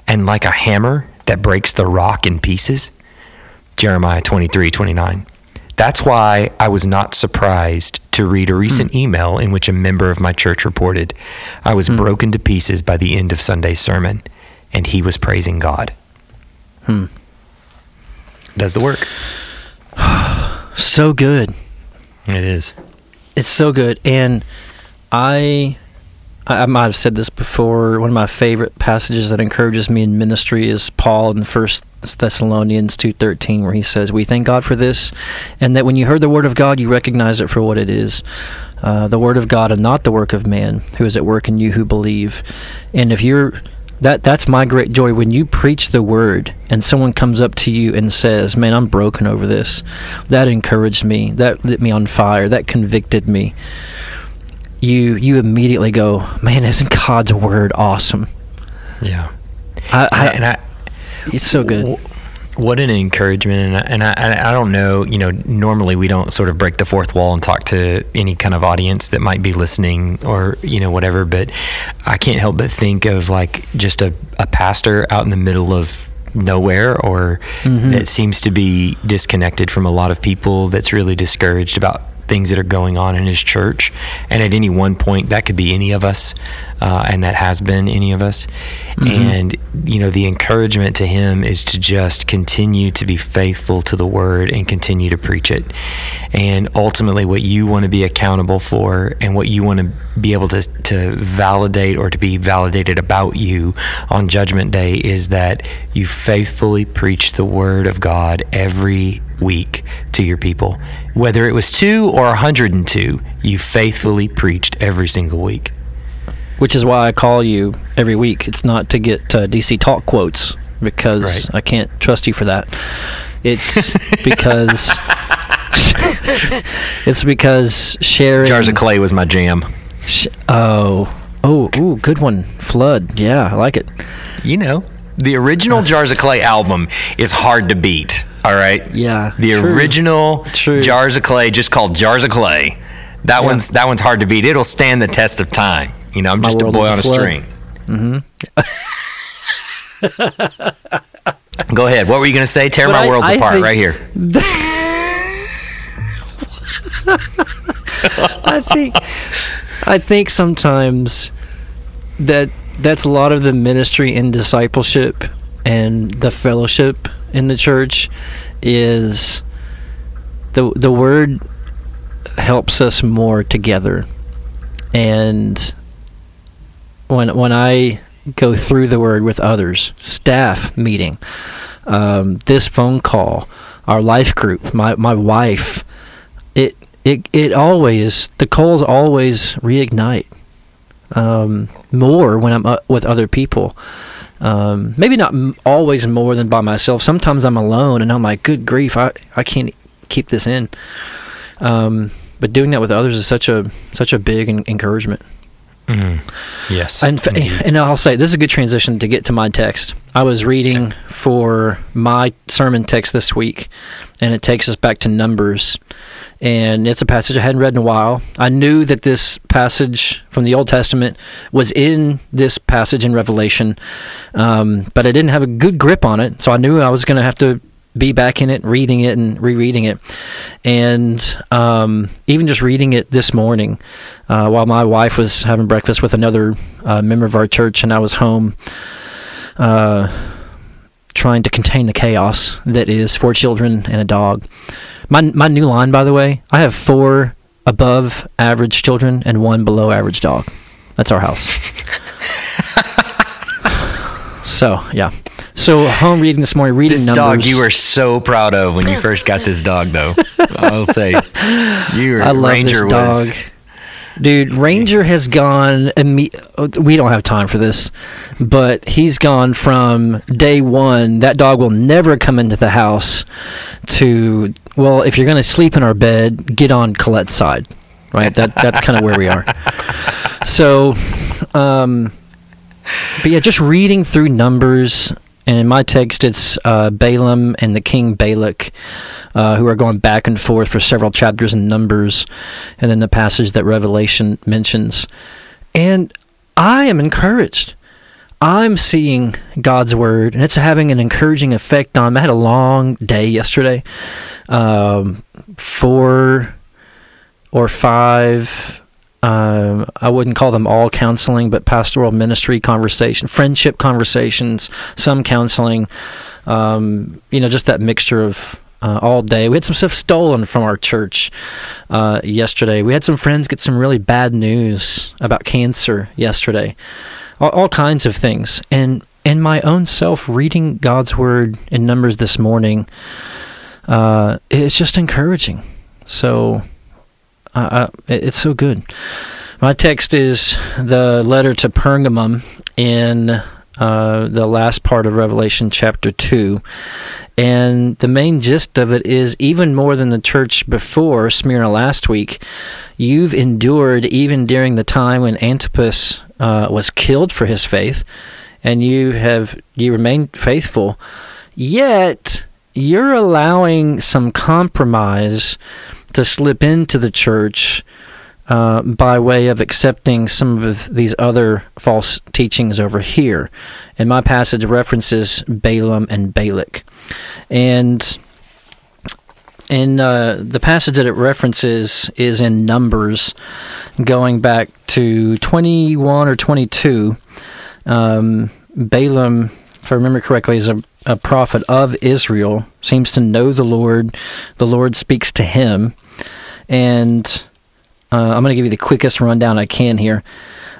and like a hammer that breaks the rock in pieces? Jeremiah 23, 29. That's why I was not surprised to read a recent email in which a member of my church reported, I was broken to pieces by the end of Sunday's sermon, and he was praising God. Hmm. Does the work. So good. It is. It's so good, and I, I I might have said this before. One of my favorite passages that encourages me in ministry is Paul in the First Thessalonians two thirteen, where he says, "We thank God for this, and that when you heard the word of God, you recognize it for what it is." Uh, the word of God and not the work of man who is at work in you who believe and if you're that that's my great joy when you preach the word and someone comes up to you and says man i'm broken over this that encouraged me that lit me on fire that convicted me you you immediately go man isn't god's word awesome Yeah. I, I, and I, it's so good What an encouragement, and I, and I, I don't know. You know, normally we don't sort of break the fourth wall and talk to any kind of audience that might be listening, or you know, whatever. But I can't help but think of like just a, a pastor out in the middle of nowhere, or mm-hmm. that seems to be disconnected from a lot of people. That's really discouraged about things that are going on in his church, and at any one point, that could be any of us. Uh, and that has been any of us. And, you know, the encouragement to him is to just continue to be faithful to the word and continue to preach it. And ultimately, what you want to be accountable for and what you want to be able to, to validate or to be validated about you on Judgment Day is that you faithfully preach the word of God every week to your people. Whether it was two or 102, you faithfully preached every single week. Which is why I call you every week. It's not to get uh, DC talk quotes because Right. I can't trust you for that. It's because it's because sharing Jars of Clay was my jam. sh- oh oh ooh good one flood yeah I like it You know, the original Jars of Clay album is hard to beat. All right. yeah The true. original True. Jars of Clay, just called Jars of Clay. That Yeah. one's that one's hard to beat. It'll stand the test of time. You know, I'm My just a boy on a a Flood. string. Mm-hmm. Go ahead. What were you going to say? Tear But my I- worlds I apart right here. I think I think sometimes that that's a lot of the ministry and discipleship and the fellowship in the church is the the word helps us more together. And when when I go through the word with others, staff meeting, um, this phone call, our life group, my my wife, it it it always the coals always reignite um, more when I'm uh, with other people. Um, maybe not always more than by myself. Sometimes I'm alone and I'm like, good grief, I, I can't keep this in. Um, but doing that with others is such a such a big en- encouragement. Yes. And, and I'll say this is a good transition to get to my text. I was reading for my sermon text this week, and it takes us back to Numbers. And it's a passage I hadn't read in a while. I knew that this passage from the Old Testament was in this passage in Revelation, um, but I didn't have a good grip on it. So I knew I was going to have to be back in it, reading it and rereading it. And um, even just reading it this morning, uh, while my wife was having breakfast with another uh, member of our church, and I was home uh, trying to contain the chaos that is four children and a dog. My, my new line, by the way, I have four above average children and one below average dog. That's our house. so, yeah. So, home reading this morning, reading this numbers. dog you were so proud of when you first got this dog, though. I'll say, you I love Ranger this was. dog. Dude, Ranger has gone. imme- We don't have time for this, but he's gone from day one. That dog will never come into the house. To well, if you're going to sleep in our bed, get on Colette's side. Right. That that's kind of where we are. So, um, but yeah, just reading through numbers. And in my text, it's uh, Balaam and the king Balak, uh, who are going back and forth for several chapters in Numbers, and then the passage that Revelation mentions. And I am encouraged. I'm seeing God's word, and it's having an encouraging effect on me. I had a long day yesterday. Um, four or five um, I wouldn't call them all counseling, but pastoral ministry conversation, friendship conversations, some counseling. Um, you know, just that mixture of uh, all day. We had some stuff stolen from our church uh, yesterday. We had some friends get some really bad news about cancer yesterday. All, all kinds of things, and in my own self, reading God's word in Numbers this morning, uh, it's just encouraging. So it- it's so good. My text is the letter to Pergamum in uh, the last part of Revelation chapter 2. And the main gist of it is even more than the church before Smyrna last week, you've endured even during the time when Antipas uh, was killed for his faith, and you have you remain faithful. Yet you're allowing some compromise to slip into the church uh, by way of accepting some of these other false teachings over here. And my passage references Balaam and Balak. And And uh, the passage that it references is in Numbers, going back to 21 or 22. Um, Balaam, if I remember correctly, is a, a prophet of Israel, seems to know the Lord. The Lord speaks to him. And uh, I'm going to give you the quickest rundown I can here.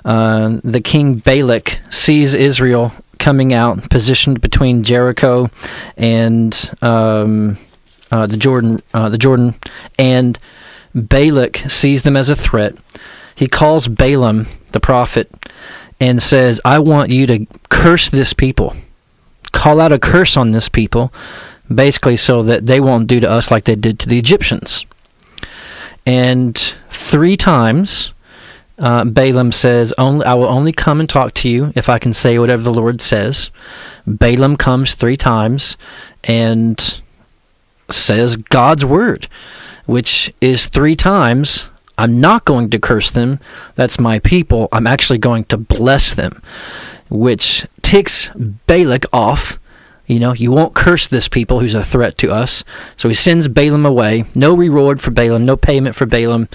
Uh, the king Balak sees Israel coming out, positioned between Jericho and um, uh, the Jordan, uh, the Jordan, and Balak sees them as a threat. He calls Balaam, the prophet, and says, "I want you to curse this people, call out a curse on this people, basically so that they won't do to us like they did to the Egyptians." And three times uh, Balaam says, only, I will only come and talk to you if I can say whatever the Lord says. Balaam comes three times and says God's word, which is three times, I'm not going to curse them. That's my people. I'm actually going to bless them, which ticks Balak off you know, you won't curse this people who's a threat to us. So he sends Balaam away. No reward for Balaam, no payment for Balaam,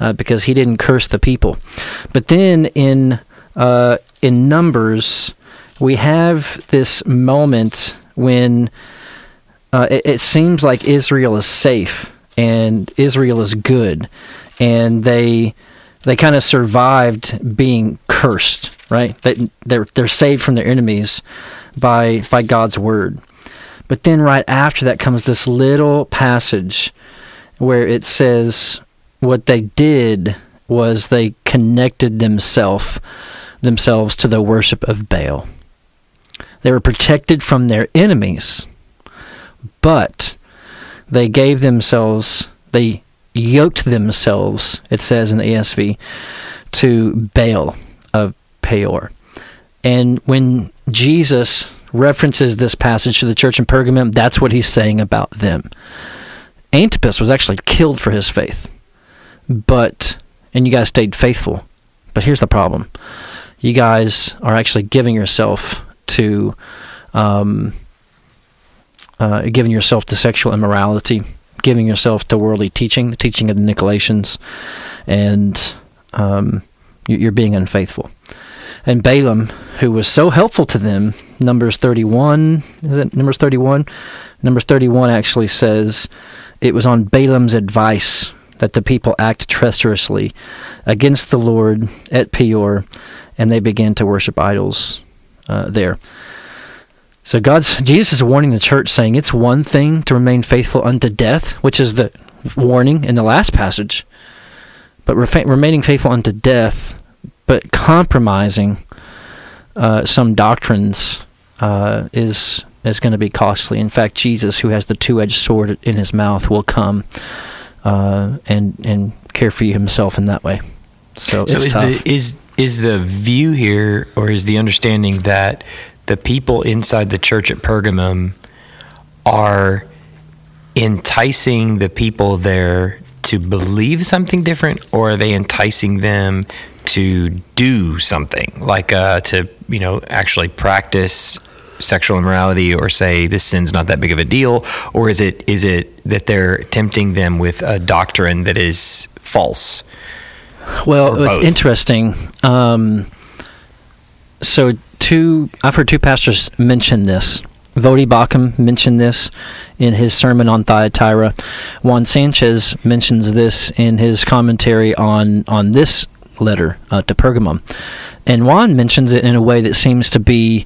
uh, because he didn't curse the people. But then in uh, in Numbers, we have this moment when uh, it, it seems like Israel is safe and Israel is good, and they they kind of survived being cursed, right? They, they're they're saved from their enemies by by God's word. But then right after that comes this little passage where it says what they did was they connected themselves themselves to the worship of Baal. They were protected from their enemies, but they gave themselves they yoked themselves, it says in the ESV, to Baal of Peor. And when Jesus references this passage to the church in Pergamum, that's what he's saying about them. Antipas was actually killed for his faith. But, and you guys stayed faithful. But here's the problem you guys are actually giving yourself to, um, uh, giving yourself to sexual immorality, giving yourself to worldly teaching, the teaching of the Nicolaitans, and um, you're being unfaithful. And Balaam, who was so helpful to them, Numbers 31, is it Numbers 31? Numbers 31 actually says it was on Balaam's advice that the people act treacherously against the Lord at Peor, and they began to worship idols uh, there. So God's Jesus is warning the church, saying it's one thing to remain faithful unto death, which is the warning in the last passage, but re- remaining faithful unto death but compromising uh, some doctrines uh, is is going to be costly. In fact, Jesus, who has the two-edged sword in his mouth, will come uh, and and care for you himself in that way. So, so is tough. the is is the view here, or is the understanding that the people inside the church at Pergamum are enticing the people there to believe something different, or are they enticing them to do something like uh, to you know actually practice sexual immorality or say this sin's not that big of a deal or is it is it that they're tempting them with a doctrine that is false? Well it's interesting um, so two i've heard two pastors mention this. Voddie Baucham mentioned this in his sermon on Thyatira. Juan Sanchez mentions this in his commentary on, on this letter uh, to Pergamum. And Juan mentions it in a way that seems to be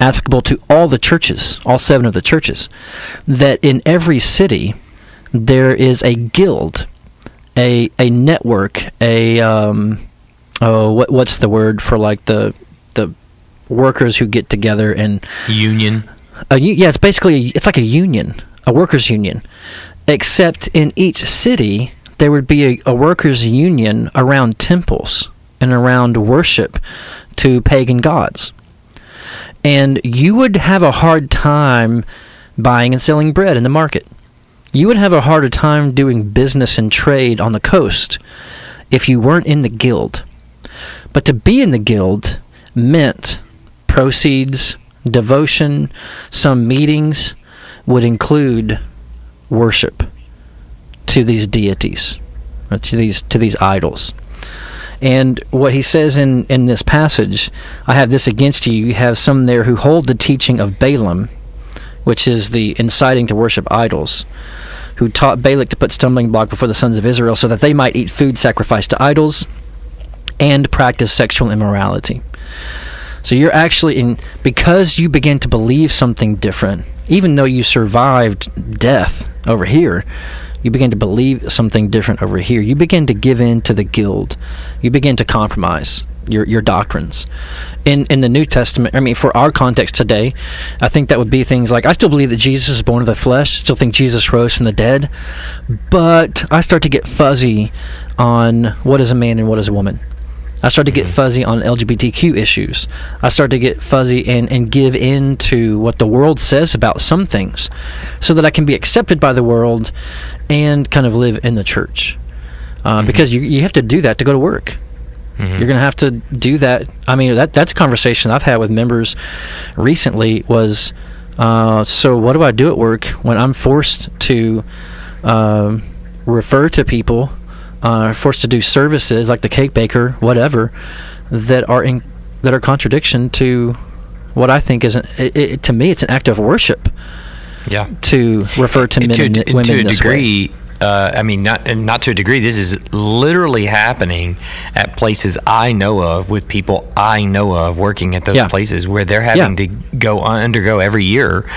applicable to all the churches, all seven of the churches, that in every city there is a guild, a a network, a um, oh, what what's the word for like the the workers who get together and union. A, yeah, it's basically it's like a union, a workers union, except in each city there would be a, a workers' union around temples and around worship to pagan gods. And you would have a hard time buying and selling bread in the market. You would have a harder time doing business and trade on the coast if you weren't in the guild. But to be in the guild meant proceeds, devotion, some meetings would include worship to these deities, to these to these idols. And what he says in, in this passage, I have this against you. You have some there who hold the teaching of Balaam, which is the inciting to worship idols, who taught Balak to put stumbling block before the sons of Israel so that they might eat food sacrificed to idols and practice sexual immorality. So you're actually in because you begin to believe something different, even though you survived death over here, you begin to believe something different over here. You begin to give in to the guild. You begin to compromise your your doctrines. In in the New Testament, I mean, for our context today, I think that would be things like I still believe that Jesus is born of the flesh. Still think Jesus rose from the dead, but I start to get fuzzy on what is a man and what is a woman. I start to get Mm-hmm. fuzzy on LGBTQ issues. I start to get fuzzy and, and give in to what the world says about some things so that I can be accepted by the world and kind of live in the church. Uh, Mm-hmm. Because you, you have to do that to go to work. You're going to have to do that. I mean, that that's a conversation I've had with members recently was, uh, so what do I do at work when I'm forced to um, refer to people, uh, forced to do services like the cake baker, whatever, that are in that are contradiction to what I think is an, it, it, to me it's an act of worship Yeah. to refer to men to, and to women a this way. Uh, I mean, not and not to a degree. This is literally happening at places I know of with people I know of working at those Yeah. places where they're having to go undergo every year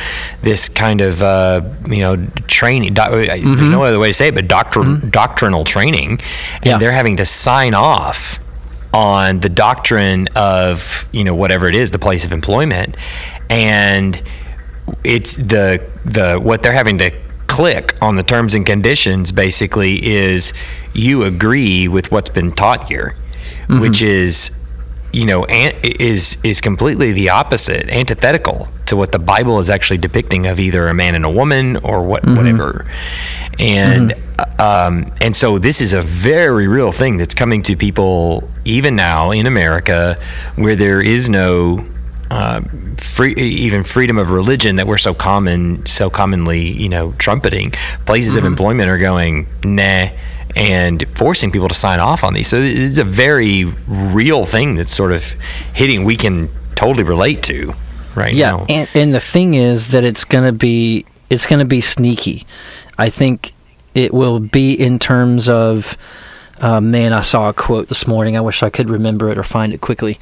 this kind of uh, you know training. doc- uh, There's no other way to say it, but doctrin- doctrinal training, and Mm-hmm. Yeah. they're having to sign off on the doctrine of you know whatever it is, the place of employment, and it's the the what they're having to click on the terms and conditions basically is you agree with what's been taught here mm-hmm. which is you know an, is is completely the opposite antithetical to what the bible is actually depicting of either a man and a woman or what mm-hmm. whatever. And mm-hmm. um, and so this is a very real thing that's coming to people even now in america where there is no uh, free, even freedom of religion that we're so common, so commonly, you know, trumpeting. Places of employment are going nah, and forcing people to sign off on these. So it's a very real thing that's sort of hitting. We can totally relate to right yeah, now. and and the thing is that it's gonna be it's gonna be sneaky. I think it will be in terms of. Uh, man, I saw a quote this morning. I wish I could remember it or find it quickly.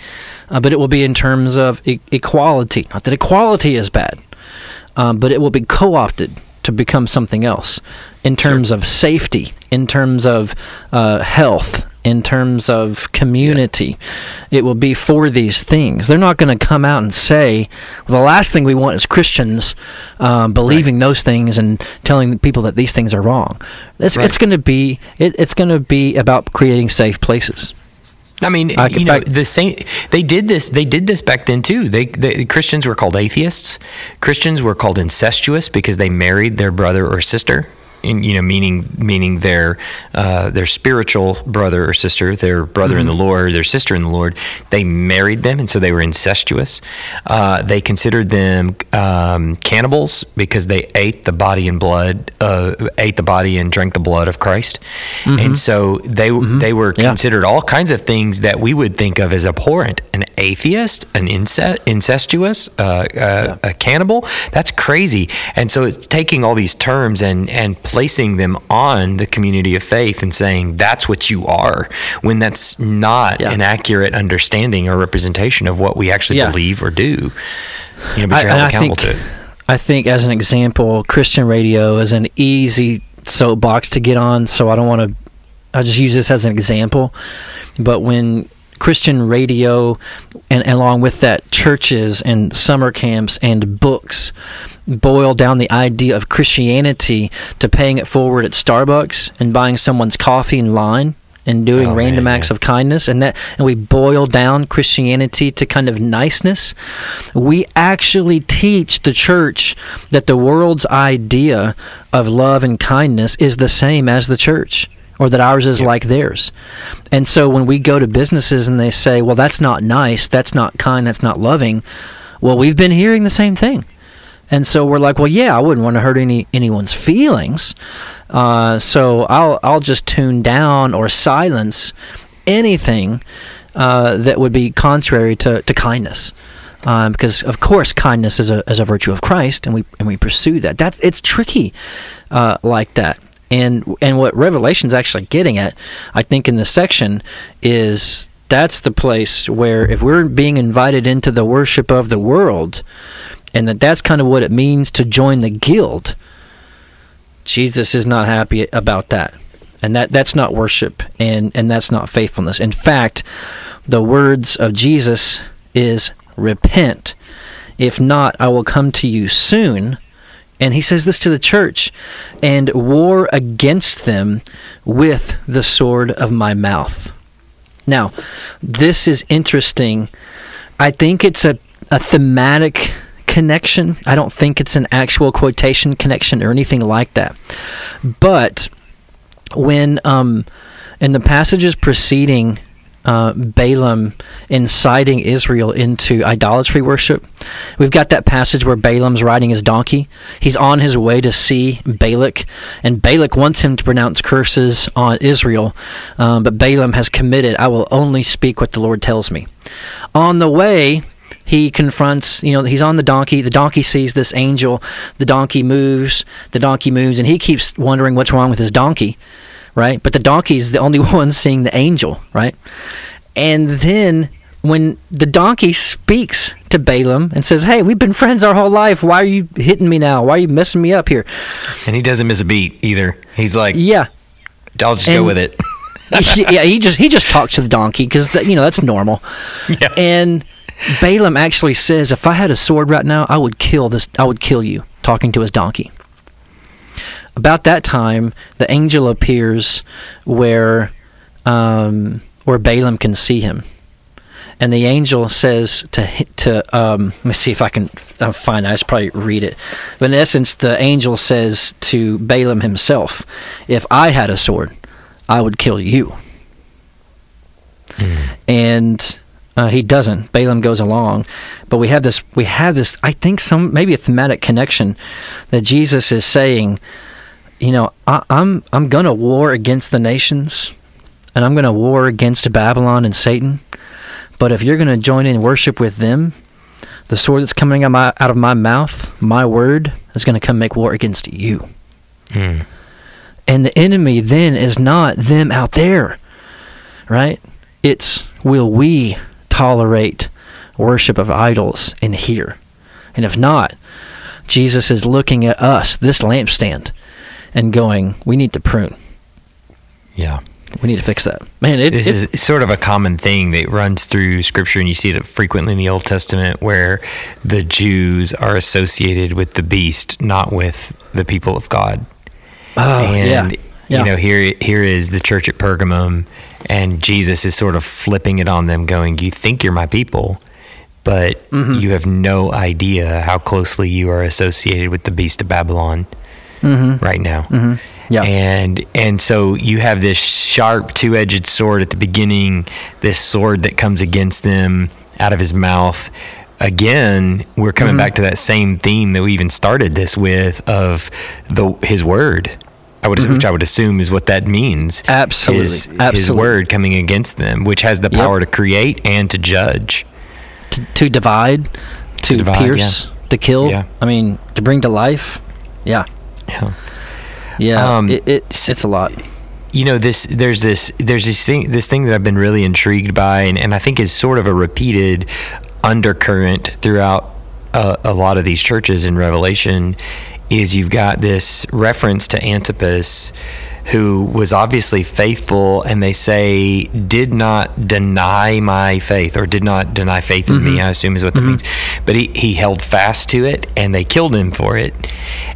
Uh, but it will be in terms of e- equality. Not that equality is bad, um, but it will be co opted to become something else in terms of safety, in terms of uh, health, in terms of community. It will be for these things. They're not going to come out and say, well, the last thing we want is Christians um, believing those things and telling people that these things are wrong. It's, Right. it's going to be it, it's going to be about creating safe places. I mean, I- you know, I- the same. They did this. They did this back then too. They, they Christians were called atheists. Christians were called incestuous because they married their brother or sister. In, you know, meaning meaning their uh, their spiritual brother or sister, their brother in the Lord, their sister in the Lord. They married them, and so they were incestuous. Uh, they considered them um, cannibals because they ate the body and blood, uh, ate the body and drank the blood of Christ, and so they they were Yeah. considered all kinds of things that we would think of as abhorrent. An atheist, an ince- incestuous, uh, uh, a cannibal. That's crazy. And so it's taking all these terms and and placing them on the community of faith and saying that's what you are, when that's not Yeah. an accurate understanding or representation of what we actually Yeah. believe or do. You know, but I- you're and held accountable think- to it. I think, as an example, Christian radio is an easy soapbox to get on. So I don't want to. I just use this as an example. But when Christian radio, and, and along with that, churches and summer camps and books boil down the idea of Christianity to paying it forward at Starbucks and buying someone's coffee in line and doing Oh, random man, acts yeah. of kindness. And that and we boil down Christianity to kind of niceness. We actually teach the church that the world's idea of love and kindness is the same as the church or that ours is Yep. like theirs. And so when we go to businesses and they say, "Well, that's not nice, that's not kind, that's not loving," well, we've been hearing the same thing. And so we're like, well, yeah, I wouldn't want to hurt any anyone's feelings. Uh, so I'll I'll just tune down or silence anything uh, that would be contrary to, to kindness. Um, because of course kindness is a, is a virtue of Christ, and we and we pursue that. That's it's tricky uh, like that. And and what Revelation's actually getting at, I think, in this section, is that's the place where if we're being invited into the worship of the world, and that that's kind of what it means to join the guild. Jesus is not happy about that. And that that's not worship and and that's not faithfulness. In fact, the words of Jesus is repent. If not, I will come to you soon. And he says this to the church and war against them with the sword of my mouth. Now, this is interesting. I think it's a, a thematic connection. I don't think it's an actual quotation connection or anything like that. But when, um, in the passages preceding uh, Balaam inciting Israel into idolatry worship. We've got that passage where Balaam's riding his donkey. He's on his way to see Balak, and Balak wants him to pronounce curses on Israel, um, but Balaam has committed, I will only speak what the Lord tells me. On the way, he confronts, you know, he's on the donkey. The donkey sees this angel. The donkey moves. The donkey moves, and he keeps wondering what's wrong with his donkey right? But the donkey is the only one seeing the angel, right? And then when the donkey speaks to Balaam and says, "Hey, we've been friends our whole life. Why are you hitting me now? Why are you messing me up here?" And he doesn't miss a beat either. He's like, "Yeah, I'll just and, go with it." yeah, he just he just talks to the donkey because you know that's normal. Yeah. And Balaam actually says, "If I had a sword right now, I would kill this. I would kill you." Talking to his donkey. About that time, the angel appears where um, where Balaam can see him, and the angel says to to um, let me see if I can uh, find. It. I should probably read it, but in essence, the angel says to Balaam himself, "If I had a sword, I would kill you." Mm. And uh, he doesn't. Balaam goes along, but we have this. We have this. I think some maybe a thematic connection that Jesus is saying you know, I, I'm I'm gonna war against the nations, and I'm gonna war against Babylon and Satan. But if you're gonna join in worship with them, the sword that's coming out of my, out of my mouth, my word, is gonna come make war against you. Mm. And the enemy then is not them out there, right? It's will we tolerate worship of idols in here? And if not, Jesus is looking at us, this lampstand, and going, we need to prune. Yeah. We need to fix that. Man, it, this is sort of a common thing that runs through scripture, and you see it frequently in the Old Testament where the Jews are associated with the beast, not with the people of God. Oh, and, yeah. yeah. you know, here here is the church at Pergamum, and Jesus is sort of flipping it on them, going, You think you're my people, but mm-hmm. you have no idea how closely you are associated with the beast of Babylon mm-hmm. right now. Mm-hmm. Yeah. And and so you have this sharp two-edged sword at the beginning, this sword that comes against them out of his mouth. Again, we're coming mm-hmm. back to that same theme that we even started this with of the his word. I would, mm-hmm. which I would assume is what that means. Absolutely, his, Absolutely. his word coming against them, which has the power yep. to create and to judge, to, to divide, to, to divide, pierce, yeah. to kill. Yeah. I mean, to bring to life. Yeah. Yeah. Yeah. Um, it, it, it's a lot. You know, this there's this there's this thing this thing that I've been really intrigued by, and, and I think is sort of a repeated undercurrent throughout a, a lot of these churches in Revelation. Is you've got this reference to Antipas, who was obviously faithful, and they say did not deny my faith or did not deny faith in mm-hmm. me. I assume is what that mm-hmm. means. But he, he held fast to it, and they killed him for it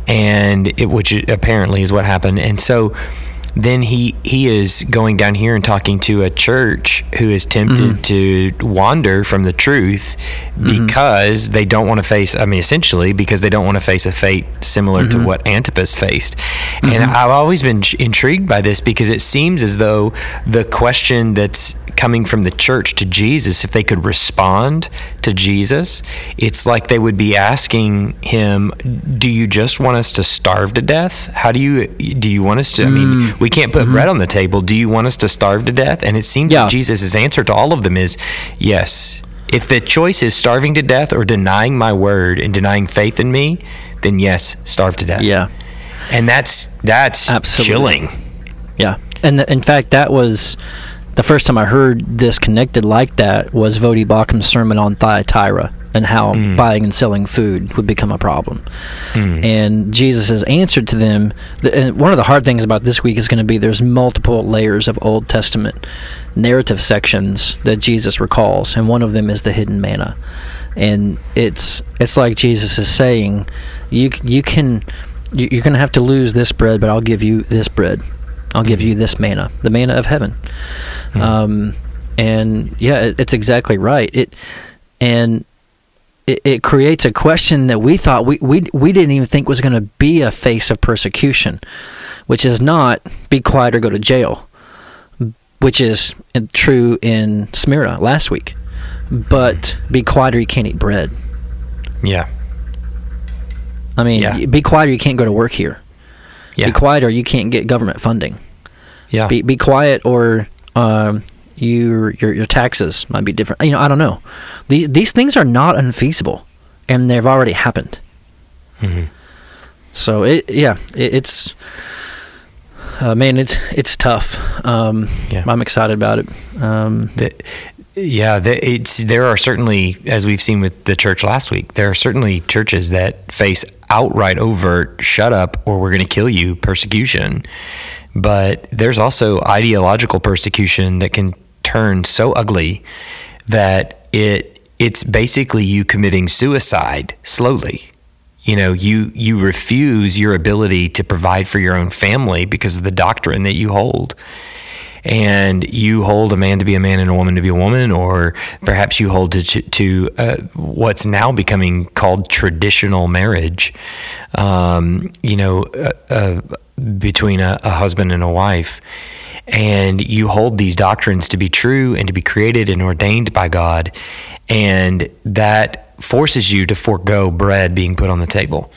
and it, which apparently is what happened. And so then he he is going down here and talking to a church who is tempted mm-hmm. to wander from the truth mm-hmm. because they don't want to face. I mean, essentially because they don't want to face a fate similar to mm-hmm. what Antipas faced. And I've always been intrigued by this because it seems as though the question that's coming from the church to Jesus, if they could respond to Jesus, it's like they would be asking him, "Do you just want us to starve to death? How do you do you want us to? I mean, mm. we can't put mm-hmm. bread on the table. Do you want us to starve to death?" And it seems Yeah. that Jesus' answer to all of them is, "Yes." If the choice is starving to death or denying my word and denying faith in me, then yes, starve to death. Yeah. And that's that's Absolutely. chilling. Yeah, and th- in fact, that was the first time I heard this connected like that was Voddie Baucham's sermon on Thyatira and how mm. buying and selling food would become a problem. Mm. And Jesus' has answered to them, and one of the hard things about this week is going to be there's multiple layers of Old Testament narrative sections that Jesus recalls, and one of them is the hidden manna. And it's it's like Jesus is saying, you you can you- you're going to have to lose this bread, but I'll give you this bread. I'll give you mm. this manna, the manna of heaven. Um, and yeah, it, it's exactly right. It and it, it creates a question that we thought we we we didn't even think was going to be a face of persecution, which is not be quiet or go to jail, which is true in Smyrna last week, but be quiet or you can't eat bread. Yeah. I mean, Yeah. be quiet or you can't go to work here. Yeah. Be quiet or you can't get government funding. Yeah. Be, be quiet or um, your, your your taxes might be different. You know, I don't know. These these things are not unfeasible, and they've already happened. Mhm. So it yeah, it, it's uh, man, it's it's tough. Um, Yeah. I'm excited about it. Um, The, yeah, the, it's there are certainly, as we've seen with the church last week, there are certainly churches that face outright overt "shut up" or "we're going to kill you" persecution. But there's also ideological persecution that can turn so ugly that it it's basically you committing suicide slowly. You know, you you refuse your ability to provide for your own family because of the doctrine that you hold and you hold a man to be a man and a woman to be a woman, or perhaps you hold to to uh, what's now becoming called traditional marriage. Um, you know, uh, uh, between a, a husband and a wife. And you hold these doctrines to be true and to be created and ordained by God. And that forces you to forego bread being put on the table.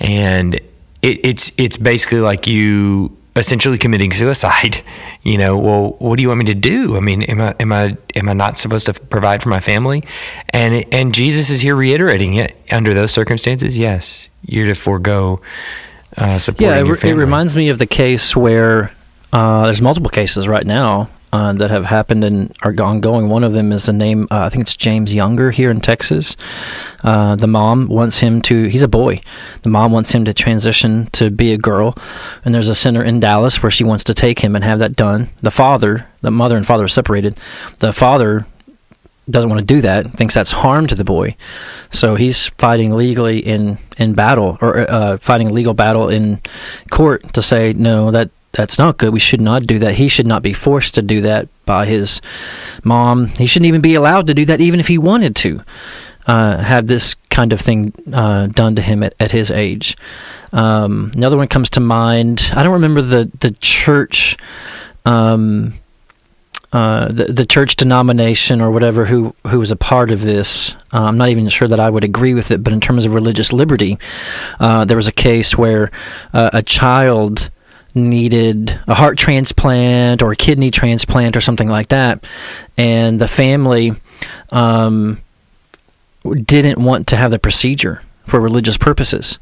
And it, it's it's basically like you essentially committing suicide. You know, well, what do you want me to do? I mean, am I am I am I not supposed to provide for my family? And and Jesus is here reiterating it under those circumstances. Yes, you're to forego uh, supporting yeah, it, your re- it reminds me of the case where uh, there's multiple cases right now uh, that have happened and are ongoing. One of them is the name, uh, I think it's James Younger here in Texas. Uh, the mom wants him to, he's a boy. The mom wants him to transition to be a girl. And there's a center in Dallas where she wants to take him and have that done. The father, the mother and father are separated. The father doesn't want to do that, thinks that's harm to the boy. So he's fighting legally in, in battle, or uh, fighting a legal battle in court to say, no, that that's not good. We should not do that. He should not be forced to do that by his mom. He shouldn't even be allowed to do that, even if he wanted to uh, have this kind of thing uh, done to him at, at his age. Um, another one comes to mind. I don't remember the the church. Um, uh, the, the church denomination or whatever who who was a part of this. Uh, I'm not even sure that I would agree with it, but in terms of religious liberty, uh, there was a case where uh, a child needed a heart transplant or a kidney transplant or something like that, and the family um, didn't want to have the procedure for religious purposes,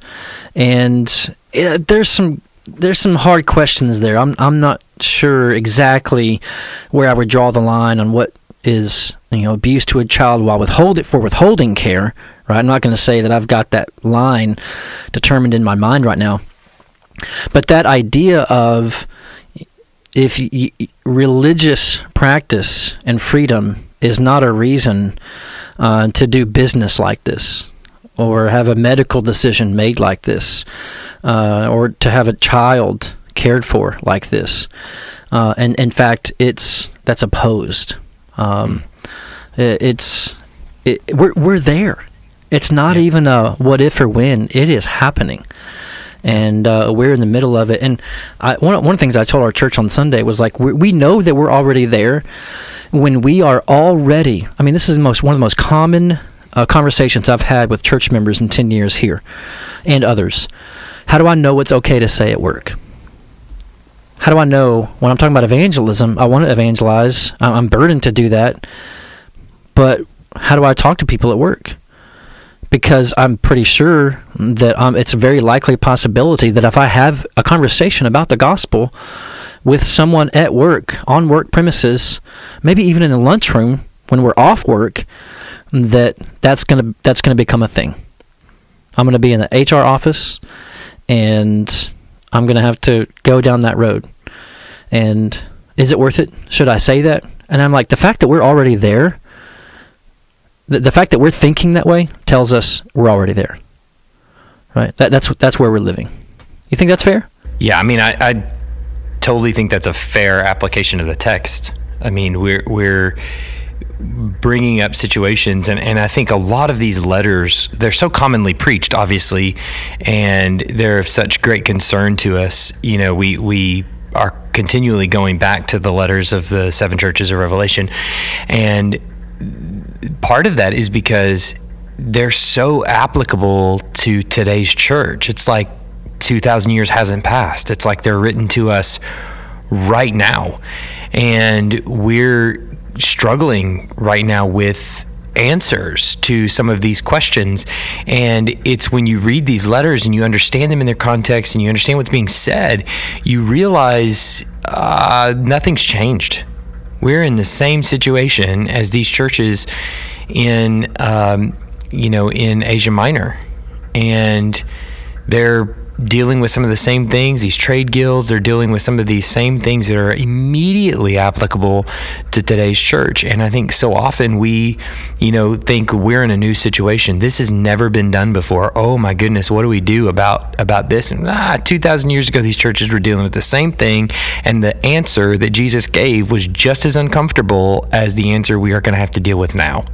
and uh, there's some there's some hard questions there. I'm I'm not sure exactly where I would draw the line on what is you know abuse to a child while withhold it for withholding care. Right, I'm not going to say that I've got that line determined in my mind right now, but that idea of if religious practice and freedom is not a reason uh, to do business like this or have a medical decision made like this uh, or to have a child cared for like this. Uh, and in fact, it's that's opposed. Um, it, it's it, we're we're there. It's not Yeah. even a what if or when. It is happening, and uh, we're in the middle of it. And I, one one of the things I told our church on Sunday was like we we know that we're already there when we are already. I mean, this is most one of the most common uh, conversations I've had with church members in ten years here, and others. How do I know what's okay to say at work? How do I know when I'm talking about evangelism? I want to evangelize. I'm burdened to do that. But how do I talk to people at work? Because I'm pretty sure that um, it's a very likely possibility that if I have a conversation about the gospel with someone at work, on work premises, maybe even in the lunchroom when we're off work, that that's gonna that's gonna become a thing. I'm gonna be in the HR office, and I'm gonna have to go down that road. And is it worth it? Should I say that? And I'm like, the fact that we're already there, the, the fact that we're thinking that way tells us we're already there. Right? That, that's that's where we're living. You think that's fair? Yeah, I mean, I, I totally think that's a fair application of the text. I mean, we're we're bringing up situations, and, and I think a lot of these letters they're so commonly preached, obviously, and they're of such great concern to us. You know, we we are continually going back to the letters of the seven churches of Revelation, and part of that is because they're so applicable to today's church. It's like 2,000 years hasn't passed. It's like they're written to us right now. And we're struggling right now with answers to some of these questions. And it's when you read these letters and you understand them in their context and you understand what's being said, you realize uh, nothing's changed we're in the same situation as these churches in um, you know in Asia Minor, and they're dealing with some of the same things. These trade guilds are dealing with some of these same things that are immediately applicable to today's church. And I think so often we, you know, think we're in a new situation. This has never been done before. Oh my goodness, what do we do about about this? And ah, two thousand years ago, these churches were dealing with the same thing, and the answer that Jesus gave was just as uncomfortable as the answer we are going to have to deal with now.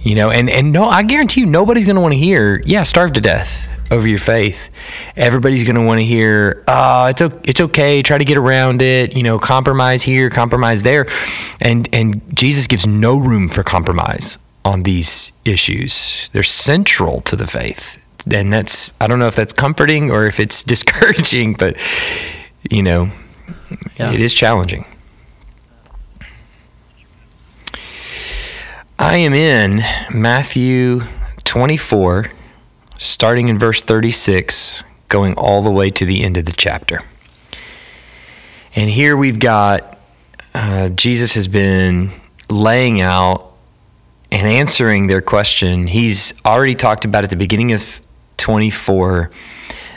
You know, and and no, I guarantee you, nobody's going to want to hear, yeah, starve to death over your faith. Everybody's going to want to hear, oh, it's o- it's okay, try to get around it. You know, compromise here, compromise there, and and Jesus gives no room for compromise on these issues. They're central to the faith, and that's I don't know if that's comforting or if it's discouraging, but you know, Yeah. it is challenging. I am in Matthew 24, starting in verse 36, going all the way to the end of the chapter. And here we've got uh, Jesus has been laying out and answering their question. He's already talked about at the beginning of 24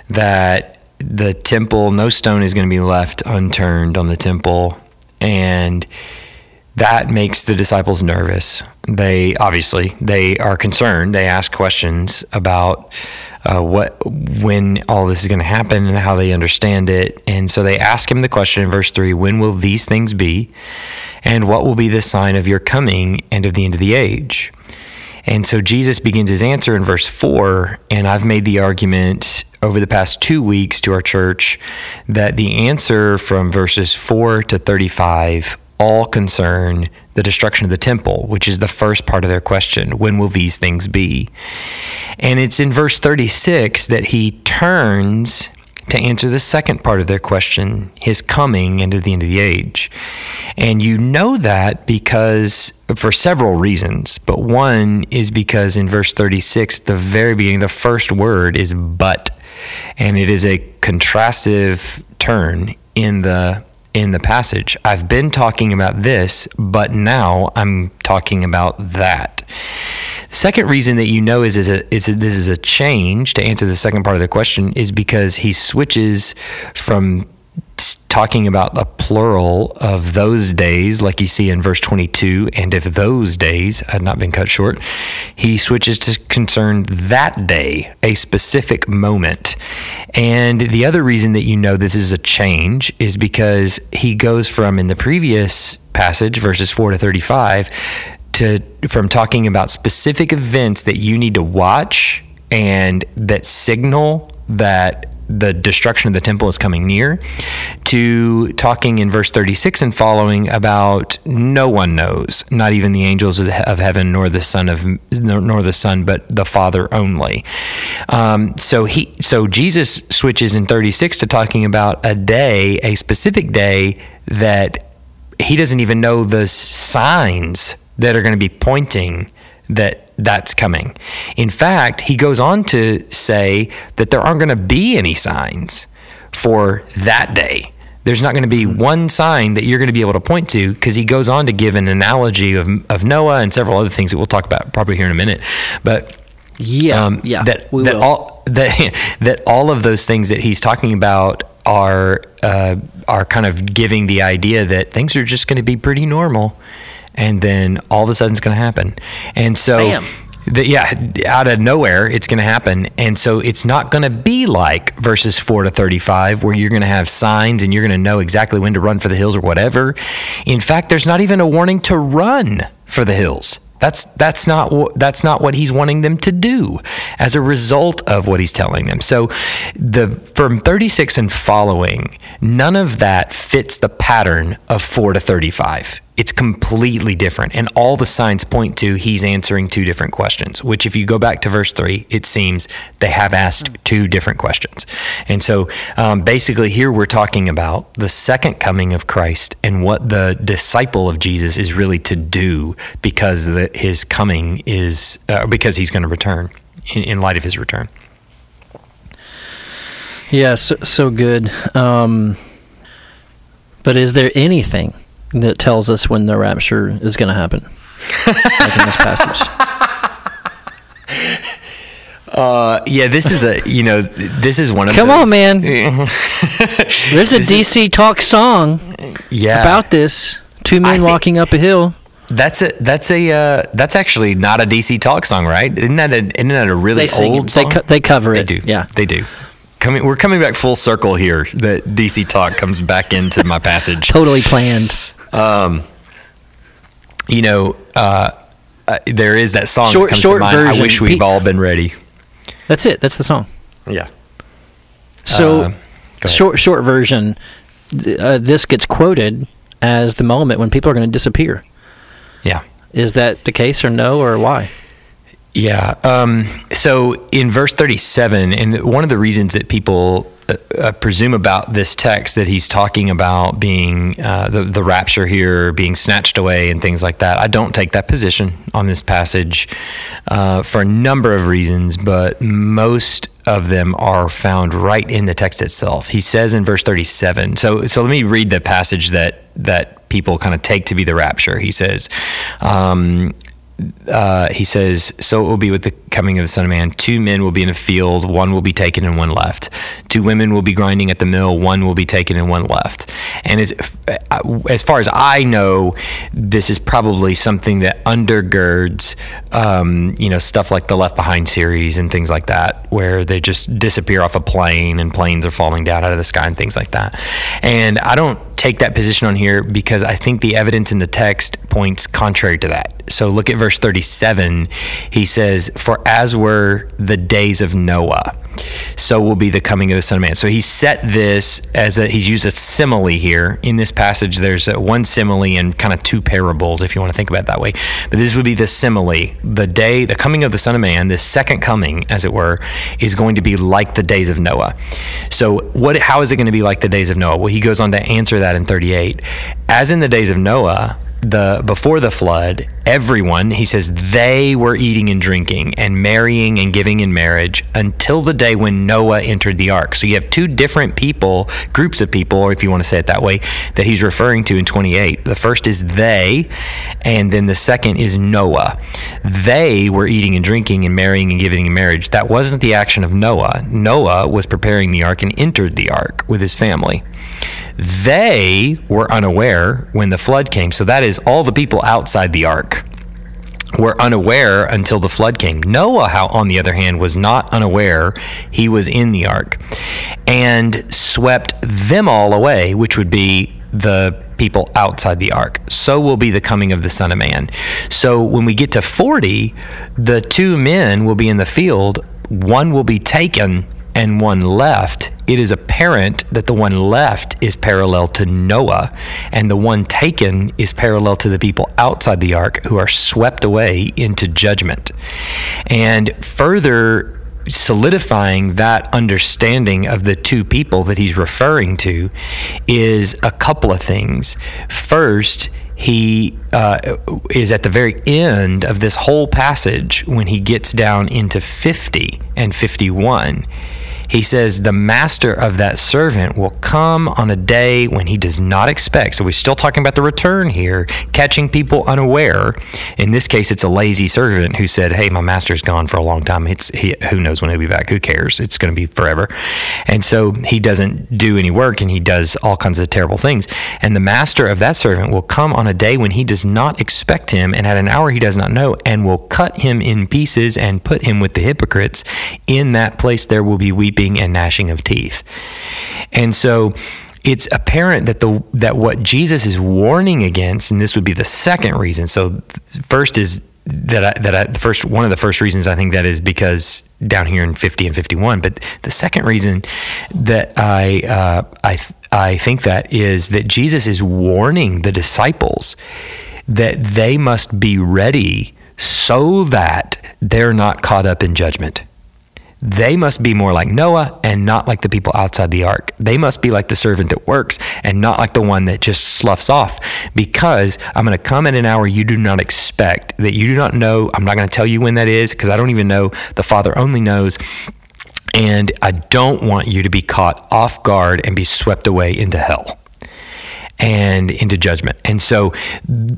that the temple, no stone is going to be left unturned on the temple. And that makes the disciples nervous. They obviously they are concerned. They ask questions about uh, what when all this is going to happen and how they understand it. And so they ask him the question in verse three: When will these things be? And what will be the sign of your coming and of the end of the age? And so Jesus begins his answer in verse 4. And I've made the argument over the past two weeks to our church that the answer from verses 4 to 35 all concern the destruction of the temple, which is the first part of their question. When will these things be? And it's in verse 36 that he turns to answer the second part of their question, his coming into the end of the age. And you know that because for several reasons, but one is because in verse 36, the very beginning, the first word is but, and it is a contrastive turn in the in the passage. I've been talking about this, but now I'm talking about that. Second reason that you know is is, a, is a, this is a change to answer the second part of the question is because he switches from talking about the plural of those days, like you see in verse 22, and if those days had not been cut short, he switches to concern that day, a specific moment. And the other reason that you know this is a change is because he goes from in the previous passage, verses 4 to 35, to from talking about specific events that you need to watch and that signal that the destruction of the temple is coming near, to talking in verse 36 and following about no one knows, not even the angels of, heaven, nor the son of nor the son, but the Father only. Um, so he, so Jesus switches in 36 to talking about a day, a specific day that he doesn't even know the signs that are going to be pointing that that's coming. In fact, he goes on to say that there aren't going to be any signs for that day. There's not going to be one sign that you're going to be able to point to because he goes on to give an analogy of, of Noah and several other things that we'll talk about probably here in a minute. But yeah, um, yeah, that that will. all that that all of those things that he's talking about are uh, are kind of giving the idea that things are just going to be pretty normal and then all of a sudden it's going to happen. And so, the, yeah, out of nowhere, it's going to happen. And so it's not going to be like verses 4 to 35, where you're going to have signs and you're going to know exactly when to run for the hills or whatever. In fact, there's not even a warning to run for the hills. That's that's not that's not what he's wanting them to do as a result of what he's telling them. So the from 36 and following, none of that fits the pattern of 4 to 35. It's completely different. And all the signs point to he's answering two different questions, which, if you go back to verse three, it seems they have asked two different questions. And so um, basically, here we're talking about the second coming of Christ and what the disciple of Jesus is really to do because the, his coming is, uh, because he's going to return in, in, light of his return. Yeah, so, so good. Um, but is there anything? That tells us when the rapture is going to happen. like in this passage. Uh, yeah, this is a you know this is one of come those. on, man. There's a DC talk song. Yeah. about this two men walking up a hill. That's a that's a uh, that's actually not a DC talk song, right? Isn't that a isn't that a really they old song? They, co- they cover it. They do. Yeah, they do coming we're coming back full circle here that DC talk comes back into my passage. totally planned. Um, you know, uh, uh, there is that song short, that comes short to mind. Version. I wish we've all been ready. That's it. That's the song. Yeah. So, uh, short short version. Uh, this gets quoted as the moment when people are going to disappear. Yeah. Is that the case, or no, or why? Yeah. Um, so in verse 37, and one of the reasons that people uh, uh, presume about this text that he's talking about being uh, the, the rapture here, being snatched away, and things like that, I don't take that position on this passage uh, for a number of reasons, but most of them are found right in the text itself. He says in verse 37. So, so let me read the passage that that people kind of take to be the rapture. He says, um, uh, he says, So it will be with the coming of the Son of Man. Two men will be in a field, one will be taken and one left. Two women will be grinding at the mill, one will be taken and one left. And as, uh, as far as I know, this is probably something that undergirds, um, you know, stuff like the Left Behind series and things like that, where they just disappear off a plane and planes are falling down out of the sky and things like that. And I don't take that position on here because I think the evidence in the text points contrary to that. So look at verse 37. He says, For as were the days of Noah, so will be the coming of the Son of Man. So he set this as a, he's used a simile here. In this passage, there's a, one simile and kind of two parables, if you want to think about it that way. But this would be the simile. The day, the coming of the Son of Man, the second coming, as it were, is going to be like the days of Noah. So what, how is it going to be like the days of Noah? Well, he goes on to answer that in 38. As in the days of Noah, the before the flood, everyone, he says, they were eating and drinking and marrying and giving in marriage until the day when Noah entered the ark. So you have two different people, groups of people, or if you want to say it that way, that he's referring to in 28. The first is they, and then the second is Noah. They were eating and drinking and marrying and giving in marriage. That wasn't the action of Noah. Noah was preparing the ark and entered the ark with his family They were unaware when the flood came. So that is all the people outside the ark were unaware until the flood came. Noah, how on the other hand, was not unaware. He was in the ark and swept them all away, which would be the people outside the ark. So will be the coming of the Son of Man. So when we get to 40, the two men will be in the field, one will be taken and one left, it is apparent that the one left is parallel to Noah, and the one taken is parallel to the people outside the ark who are swept away into judgment. And further solidifying that understanding of the two people that he's referring to is a couple of things. First, he uh, is at the very end of this whole passage when he gets down into 50 and 51 he says the master of that servant will come on a day when he does not expect. So we're still talking about the return here, catching people unaware. In this case, it's a lazy servant who said, "Hey, my master's gone for a long time. It's he, who knows when he'll be back? Who cares? It's going to be forever." And so he doesn't do any work and he does all kinds of terrible things. And the master of that servant will come on a day when he does not expect him and at an hour he does not know and will cut him in pieces and put him with the hypocrites. In that place there will be weeping weeping and gnashing of teeth. And so it's apparent that the that what Jesus is warning against, and this would be the second reason. So first is that I, that I, first one of the first reasons I think that is because down here in 50 and 51. But the second reason that I uh, I I think that is that Jesus is warning the disciples that they must be ready so that they're not caught up in judgment. They must be more like Noah and not like the people outside the ark. They must be like the servant that works and not like the one that just sloughs off. Because I'm going to come in an hour you do not expect, that you do not know. I'm not going to tell you when that is because I don't even know. The Father only knows. And I don't want you to be caught off guard and be swept away into hell and into judgment. And so,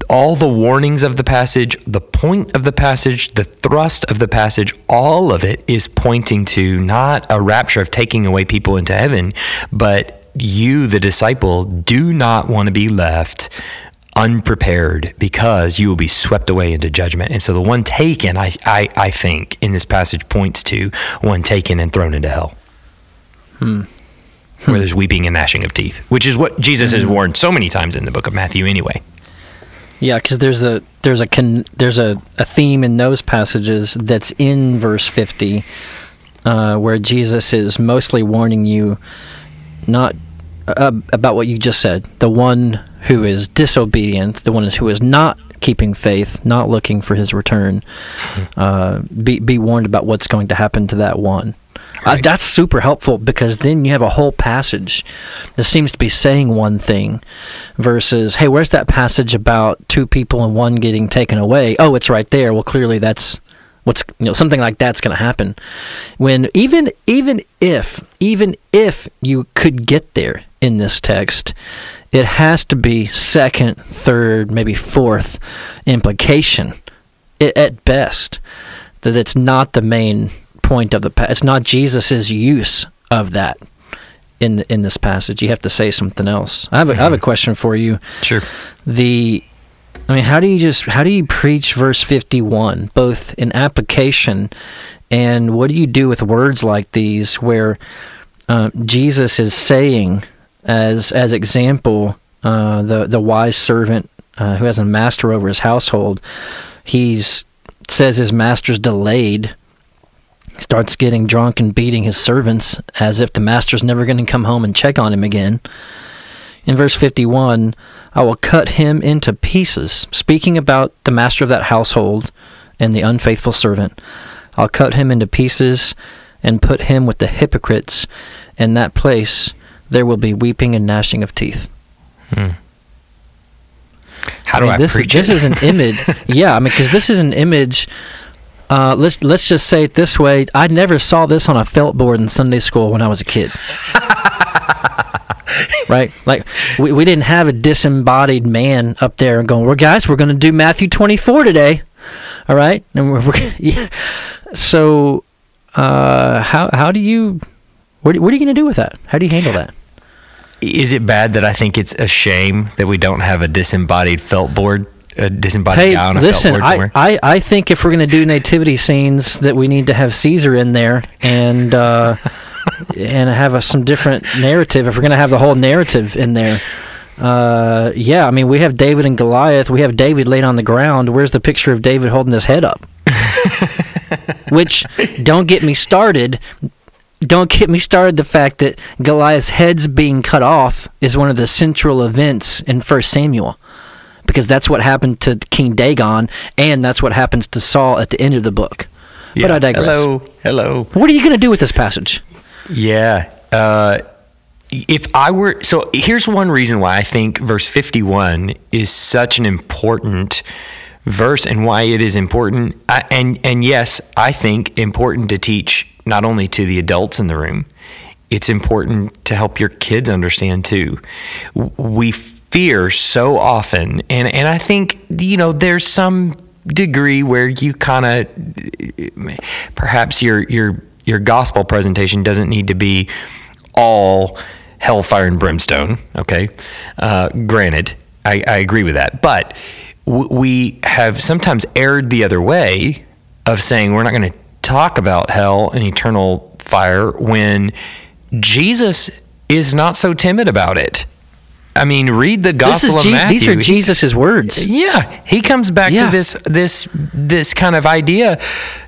all the warnings of the passage, the point of the passage, the thrust of the passage, all of it is pointing to not a rapture of taking away people into heaven, but you, the disciple, do not want to be left unprepared because you will be swept away into judgment. And so the one taken, I, I, I think, in this passage points to one taken and thrown into hell. Hmm where there's weeping and gnashing of teeth, which is what Jesus has mm-hmm. warned so many times in the book of Matthew anyway. Yeah, because there's a there's a con, there's a, a theme in those passages that's in verse 50, uh, where Jesus is mostly warning you not uh, about what you just said. The one who is disobedient, the one who is not keeping faith, not looking for his return, mm-hmm. uh, be be warned about what's going to happen to that one. Right. Uh, that's super helpful because then you have a whole passage that seems to be saying one thing versus, hey, where's that passage about two people and one getting taken away? Oh, it's right there. Well, clearly that's what's you know something like that's going to happen. When even even if even if you could get there in this text, it has to be second, third, maybe fourth implication at best that it's not the main point of the it's not Jesus's use of that in in this passage. You have to say something else. I have a. I have a mm-hmm. question for you. Sure. The I mean, how do you just how do you preach verse 51 both in application and what do you do with words like these where uh, Jesus is saying as as example uh, the the wise servant uh, who has a master over his household he's says his master's delayed starts getting drunk and beating his servants as if the master's never going to come home and check on him again. In verse 51, I will cut him into pieces, speaking about the master of that household and the unfaithful servant. I'll cut him into pieces and put him with the hypocrites. In that place, there will be weeping and gnashing of teeth. Hmm. How do I, mean, I this, preach This is an image. yeah, I mean, because this is an image uh, let's let's just say it this way: I never saw this on a felt board in Sunday school when I was a kid. right? Like we, we didn't have a disembodied man up there and going, "Well, guys, we're going to do Matthew 24 today." All right, and we're, we're yeah. so uh, how how do you what, what are you going to do with that? How do you handle that? is it bad that I think it's a shame that we don't have a disembodied felt board, a disembodied Hey, guy on a listen, board I. I, I think if we're going to do nativity scenes, that we need to have Caesar in there and uh, and have a, some different narrative. If we're going to have the whole narrative in there, uh, yeah, I mean, we have David and Goliath. We have David laid on the ground. Where's the picture of David holding his head up? Which, don't get me started. Don't get me started. The fact that Goliath's head's being cut off is one of the central events in First Samuel because that's what happened to King Dagon, and that's what happens to Saul at the end of the book. But I digress. Hello, hello. What are you going to do with this passage? Yeah. Uh, if I were so, here's one reason why I think verse 51 is such an important verse, and why it is important. I, and and yes, I think important to teach not only to the adults in the room. It's important to help your kids understand too. We fear so often, and and I think you know there's some degree where you kind of perhaps your your your gospel presentation doesn't need to be all hellfire and brimstone. Okay, uh, granted, I, I agree with that, but w- we have sometimes erred the other way of saying we're not going to talk about hell and eternal fire when Jesus is not so timid about it. I mean, read the Gospel of Je- Matthew. these are Jesus' words. yeah, he comes back Yeah. to this this this kind of idea.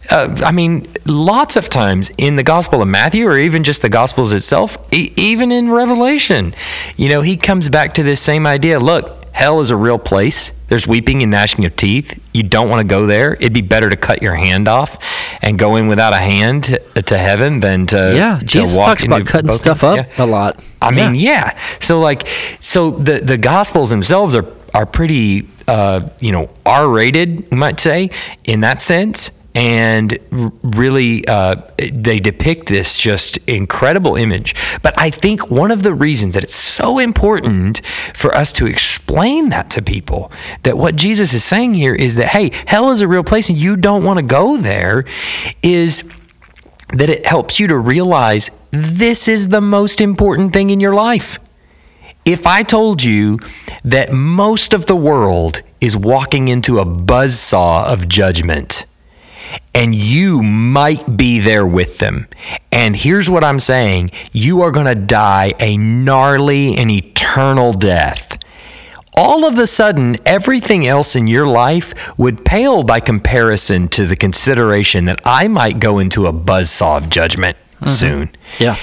Uh, I mean, lots of times in the Gospel of Matthew, or even just the Gospels itself, e- even in Revelation, you know, he comes back to this same idea. Look, hell is a real place. There's weeping and gnashing of teeth. You don't want to go there. It'd be better to cut your hand off and go in without a hand to, to heaven than to Yeah, to Jesus walk talks about cutting stuff things. up Yeah. a lot. I mean, yeah. So like, so the the Gospels themselves are are pretty, uh, you know, R rated, you might say, in that sense, and really uh, they depict this just incredible image. But I think one of the reasons that it's so important for us to explain that to people that what Jesus is saying here is that hey, hell is a real place and you don't want to go there, is that it helps you to realize this is the most important thing in your life. If I told you that most of the world is walking into a buzzsaw of judgment, and you might be there with them. And here's what I'm saying you are going to die a gnarly and eternal death. All of a sudden, everything else in your life would pale by comparison to the consideration that I might go into a buzzsaw of judgment Mm-hmm. soon. Yeah.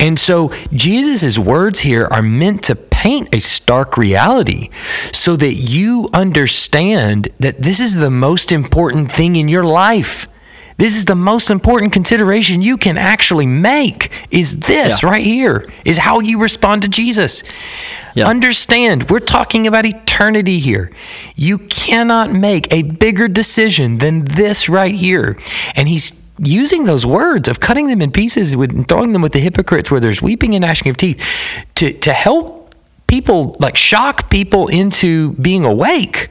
And so Jesus' words here are meant to paint a stark reality so that you understand that this is the most important thing in your life. This is the most important consideration you can actually make is this Yeah. right here is how you respond to Jesus. Yeah. Understand, we're talking about eternity here. You cannot make a bigger decision than this right here. And he's using those words of cutting them in pieces with and throwing them with the hypocrites where there's weeping and gnashing of teeth to to help people like shock people into being awake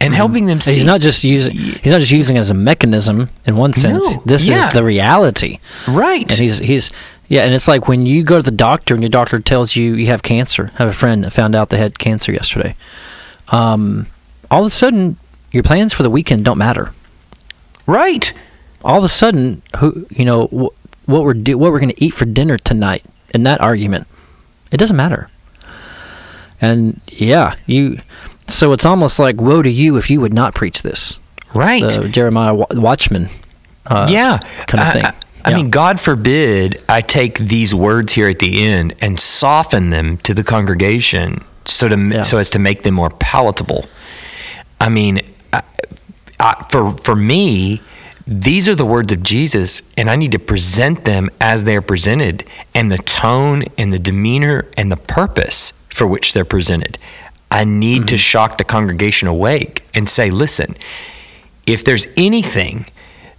and helping them see He's not just using. He's not just using it as a mechanism in one sense. No, this yeah. is the reality. right. And he's he's yeah, and it's like when you go to the doctor and your doctor tells you you have cancer. I have a friend that found out they had cancer yesterday. Um, all of a sudden, your plans for the weekend don't matter. right. All of a sudden, who you know wh- what we're do what we're going to eat for dinner tonight in that argument, it doesn't matter. And yeah, you. So it's almost like woe to you if you would not preach this. Right. The Jeremiah Wa- Watchman. Uh, yeah. kind of I- thing. I, I Yeah. mean, God forbid I take these words here at the end and soften them to the congregation so to Yeah. so as to make them more palatable. I mean, I, I, for for me, these are the words of Jesus, and I need to present them as they are presented, and the tone and the demeanor and the purpose for which they're presented. I need to mm-hmm. shock the congregation awake and say, listen, if there's anything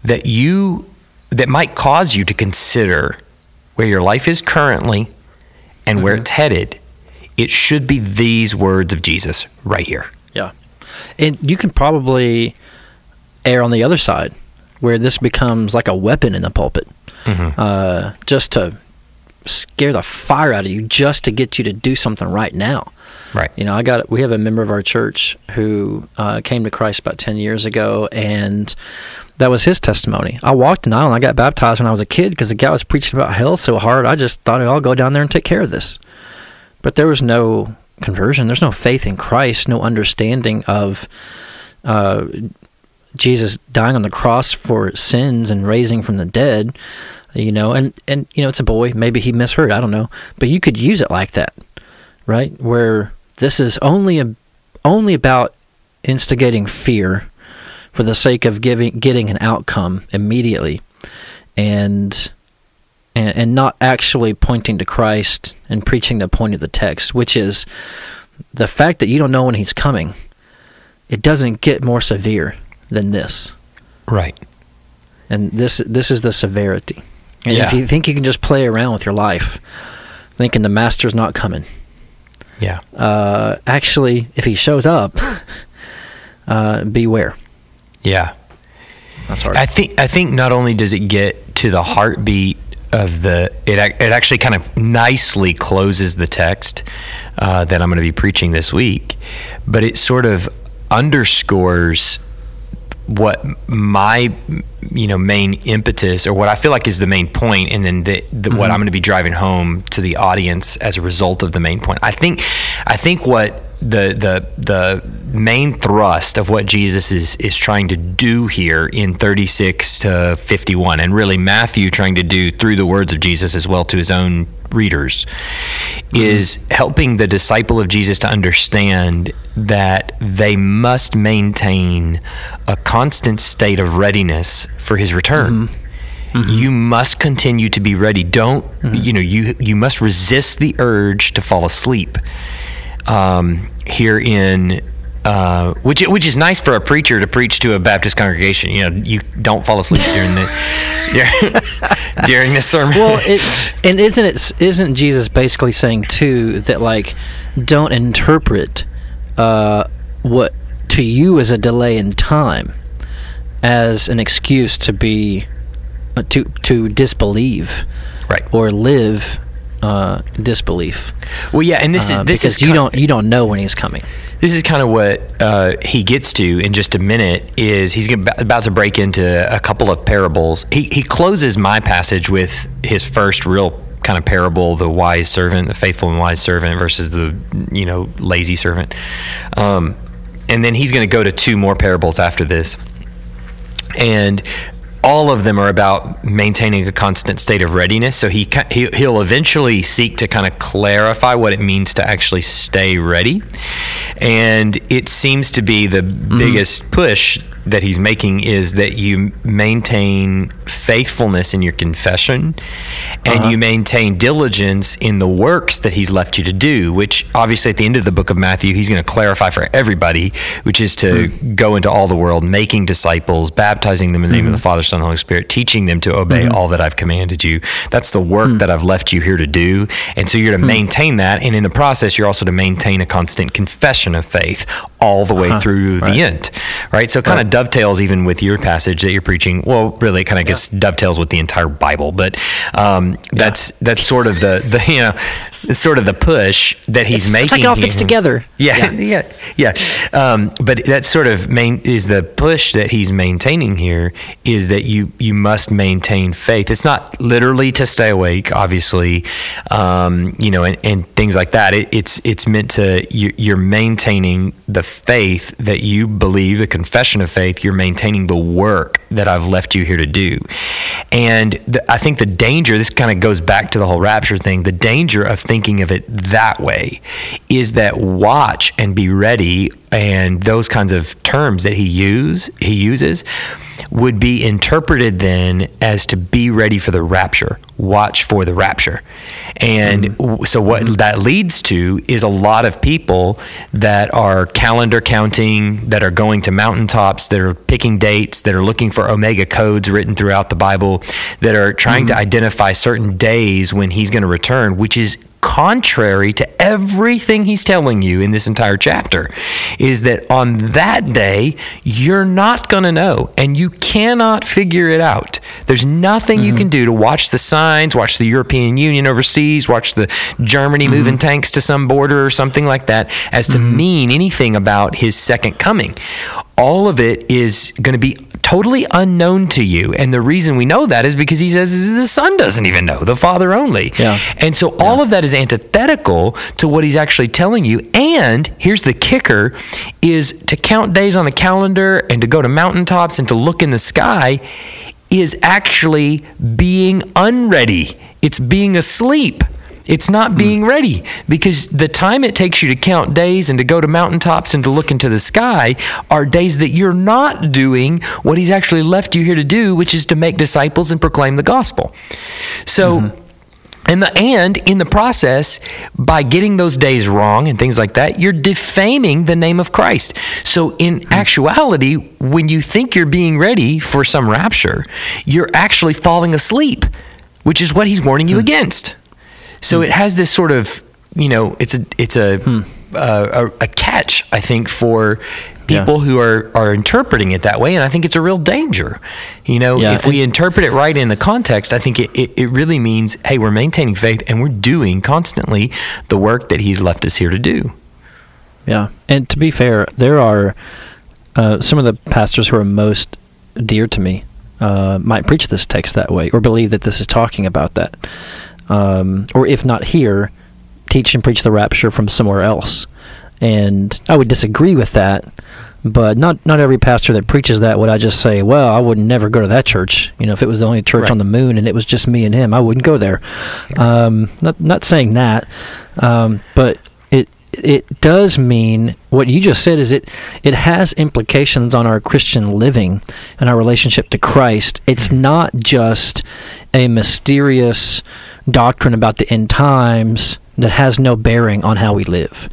that you that might cause you to consider where your life is currently and where mm-hmm. it's headed, it should be these words of Jesus right here. Yeah. And you can probably err on the other side where this becomes like a weapon in the pulpit. Mm-hmm. Uh, just to scare the fire out of you just to get you to do something right now. Right. You know, I got we have a member of our church who uh, came to Christ about ten years ago, and that was his testimony. I walked an aisle and I got baptized when I was a kid because the guy was preaching about hell so hard. I just thought I'll go down there and take care of this. But there was no conversion. There's no faith in Christ. No understanding of uh, Jesus dying on the cross for sins and raising from the dead. You know, and and you know, it's a boy. Maybe he misheard. I don't know. But you could use it like that, right? Where this is only a, only about instigating fear for the sake of giving getting an outcome immediately and and, and not actually pointing to Christ and preaching the point of the text, which is the fact that you don't know when he's coming. It doesn't get more severe than this. Right. And this this is the severity. And Yeah. if you think you can just play around with your life, thinking the master's not coming, Yeah. uh, actually, if he shows up, uh, beware. Yeah. That's hard. I think I think not only does it get to the heartbeat of the it it actually kind of nicely closes the text uh, that I'm going to be preaching this week, but it sort of underscores what my you know main impetus or what I feel like is the main point and then the, the, what mm-hmm. I'm going to be driving home to the audience as a result of the main point. I think I think what the the the main thrust of what Jesus is is trying to do here in 36 to 51 and really Matthew trying to do through the words of Jesus as well to his own readers is helping the disciple of Jesus to understand that they must maintain a constant state of readiness for his return. Mm-hmm. Mm-hmm. You must continue to be ready. Don't mm-hmm. you know you you must resist the urge to fall asleep. Um, here in uh, which which is nice for a preacher to preach to a Baptist congregation. You know, you don't fall asleep during the during, during the sermon. well, it, and isn't it isn't Jesus basically saying too that like don't interpret uh, what to you is a delay in time as an excuse to be uh, to to disbelieve right. or live uh, disbelief Well, yeah, and this is uh, this because is you don't you don't know when he's coming. This is kind of what uh, he gets to in just a minute. Is he's about to break into a couple of parables. He he closes my passage with his first real kind of parable: the wise servant, the faithful and wise servant versus the you know lazy servant. Um, and then he's going to go to two more parables after this, and all of them are about maintaining a constant state of readiness. So he, he he'll eventually seek to kind of clarify what it means to actually stay ready, and it seems to be the mm. biggest push that he's making is that you maintain faithfulness in your confession and uh-huh. you maintain diligence in the works that he's left you to do which obviously at the end of the book of Matthew he's going to clarify for everybody which is to hmm. go into all the world making disciples baptizing them in the name of the hmm. Father Son and Holy Spirit teaching them to obey hmm. all that I've commanded you. That's the work that I've left you here to do. And so you're to maintain that and in the process you're also to maintain a constant confession of faith all the way uh-huh. through the end right? So kind of dovetails even with your passage that you're preaching well really it kind of gets dovetails with the entire bible but um, that's that's sort of the the you know sort of the push that he's making It's like it all fits together. Yeah, yeah, yeah. Um, but that sort of main is the push that he's maintaining here is that you you must maintain faith. It's not literally to stay awake, obviously, um, you know, and, and things like that. It, it's it's meant to you, you're maintaining the faith that you believe, the confession of faith. You're maintaining the work that I've left you here to do, and the, I think the danger. This kind of goes back to the whole rapture thing. The danger of thinking of it that way is that watch and be ready and those kinds of terms that he use he uses would be interpreted then as to be ready for the rapture watch for the rapture. And mm-hmm. w so what mm-hmm. that leads to is a lot of people that are calendar counting that are going to mountaintops that are picking dates that are looking for omega codes written throughout the bible that are trying to mm-hmm. identify certain days when he's going to return which is contrary to everything he's telling you in this entire chapter is that on that day you're not going to know and you cannot figure it out there's nothing mm-hmm. you can do to watch the signs watch the european union overseas watch the germany mm-hmm. moving tanks to some border or something like that as to mm-hmm. mean anything about his second coming all of it is going to be totally unknown to you. And the reason we know that is because he says the Son doesn't even know, the Father only. Yeah. And so all yeah. of that is antithetical to what he's actually telling you. And here's the kicker is to count days on the calendar and to go to mountaintops and to look in the sky is actually being unready. It's being asleep. It's not hmm. being ready because the time it takes you to count days and to go to mountaintops and to look into the sky are days that you're not doing what he's actually left you here to do, which is to make disciples and proclaim the gospel. So, mm-hmm. And the and in the process, by getting those days wrong and things like that, you're defaming the name of Christ. So in hmm. actuality, when you think you're being ready for some rapture, you're actually falling asleep, which is what he's warning you hmm. against. So hmm. it has this sort of, you know, it's a it's a hmm. uh, a, a, catch, I think, for people yeah. who are are interpreting it that way, and I think it's a real danger. You know, yeah. if we interpret it right in the context, I think it, it, it really means, hey, we're maintaining faith and we're doing constantly the work that He's left us here to do. Yeah, and to be fair, there are uh, some of the pastors who are most dear to me uh, might preach this text that way or believe that this is talking about that um, or if not here, teach and preach the rapture from somewhere else. And I would disagree with that, but not not every pastor that preaches that would I just say, well, I would never go to that church. You know, if it was the only church right. on the moon and it was just me and him, I wouldn't go there. Um, not not saying that, um, but it does mean what you just said is it it has implications on our Christian living and our relationship to Christ. It's not just a mysterious doctrine about the end times that has no bearing on how we live.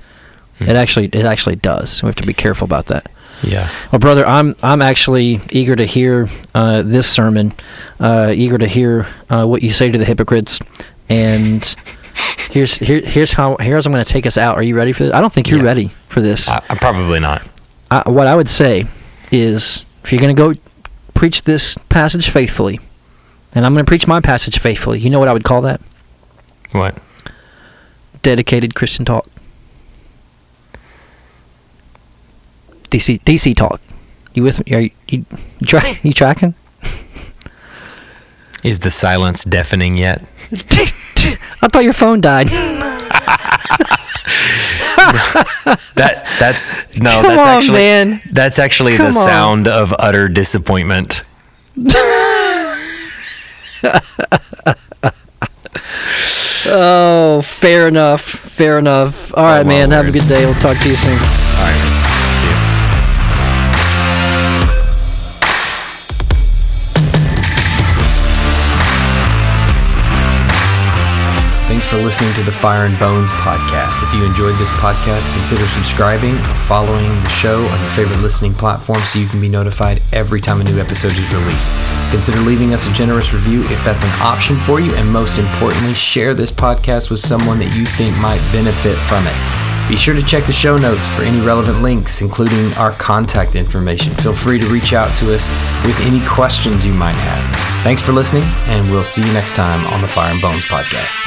Hmm. It actually it actually does. We have to be careful about that. Yeah. Well, brother, I'm I'm actually eager to hear uh, this sermon, uh, eager to hear uh, what you say to the hypocrites, and here's here, here's how here's I'm going to take us out. Are you ready for this? I don't think you're yeah. ready for this. I, am probably not. I, what I would say is, if you're going to go preach this passage faithfully, and I'm going to preach my passage faithfully. You know what I would call that? What? Dedicated Christian talk. DC DC talk. You with me? Are you, you, you, try, you tracking? Is the silence deafening yet? I thought your phone died. that that's no. Come that's on, actually man. that's actually Come the on. sound of utter disappointment. oh, fair enough. Fair enough. All right, oh, man. Have a good day. We'll talk to you soon. All right. For listening to the Fire and Bones podcast. If you enjoyed this podcast, consider subscribing or following the show on your favorite listening platform so you can be notified every time a new episode is released. Consider leaving us a generous review if that's an option for you, and most importantly, share this podcast with someone that you think might benefit from it. Be sure to check the show notes for any relevant links, including our contact information. Feel free to reach out to us with any questions you might have. Thanks for listening, and we'll see you next time on the Fire and Bones podcast.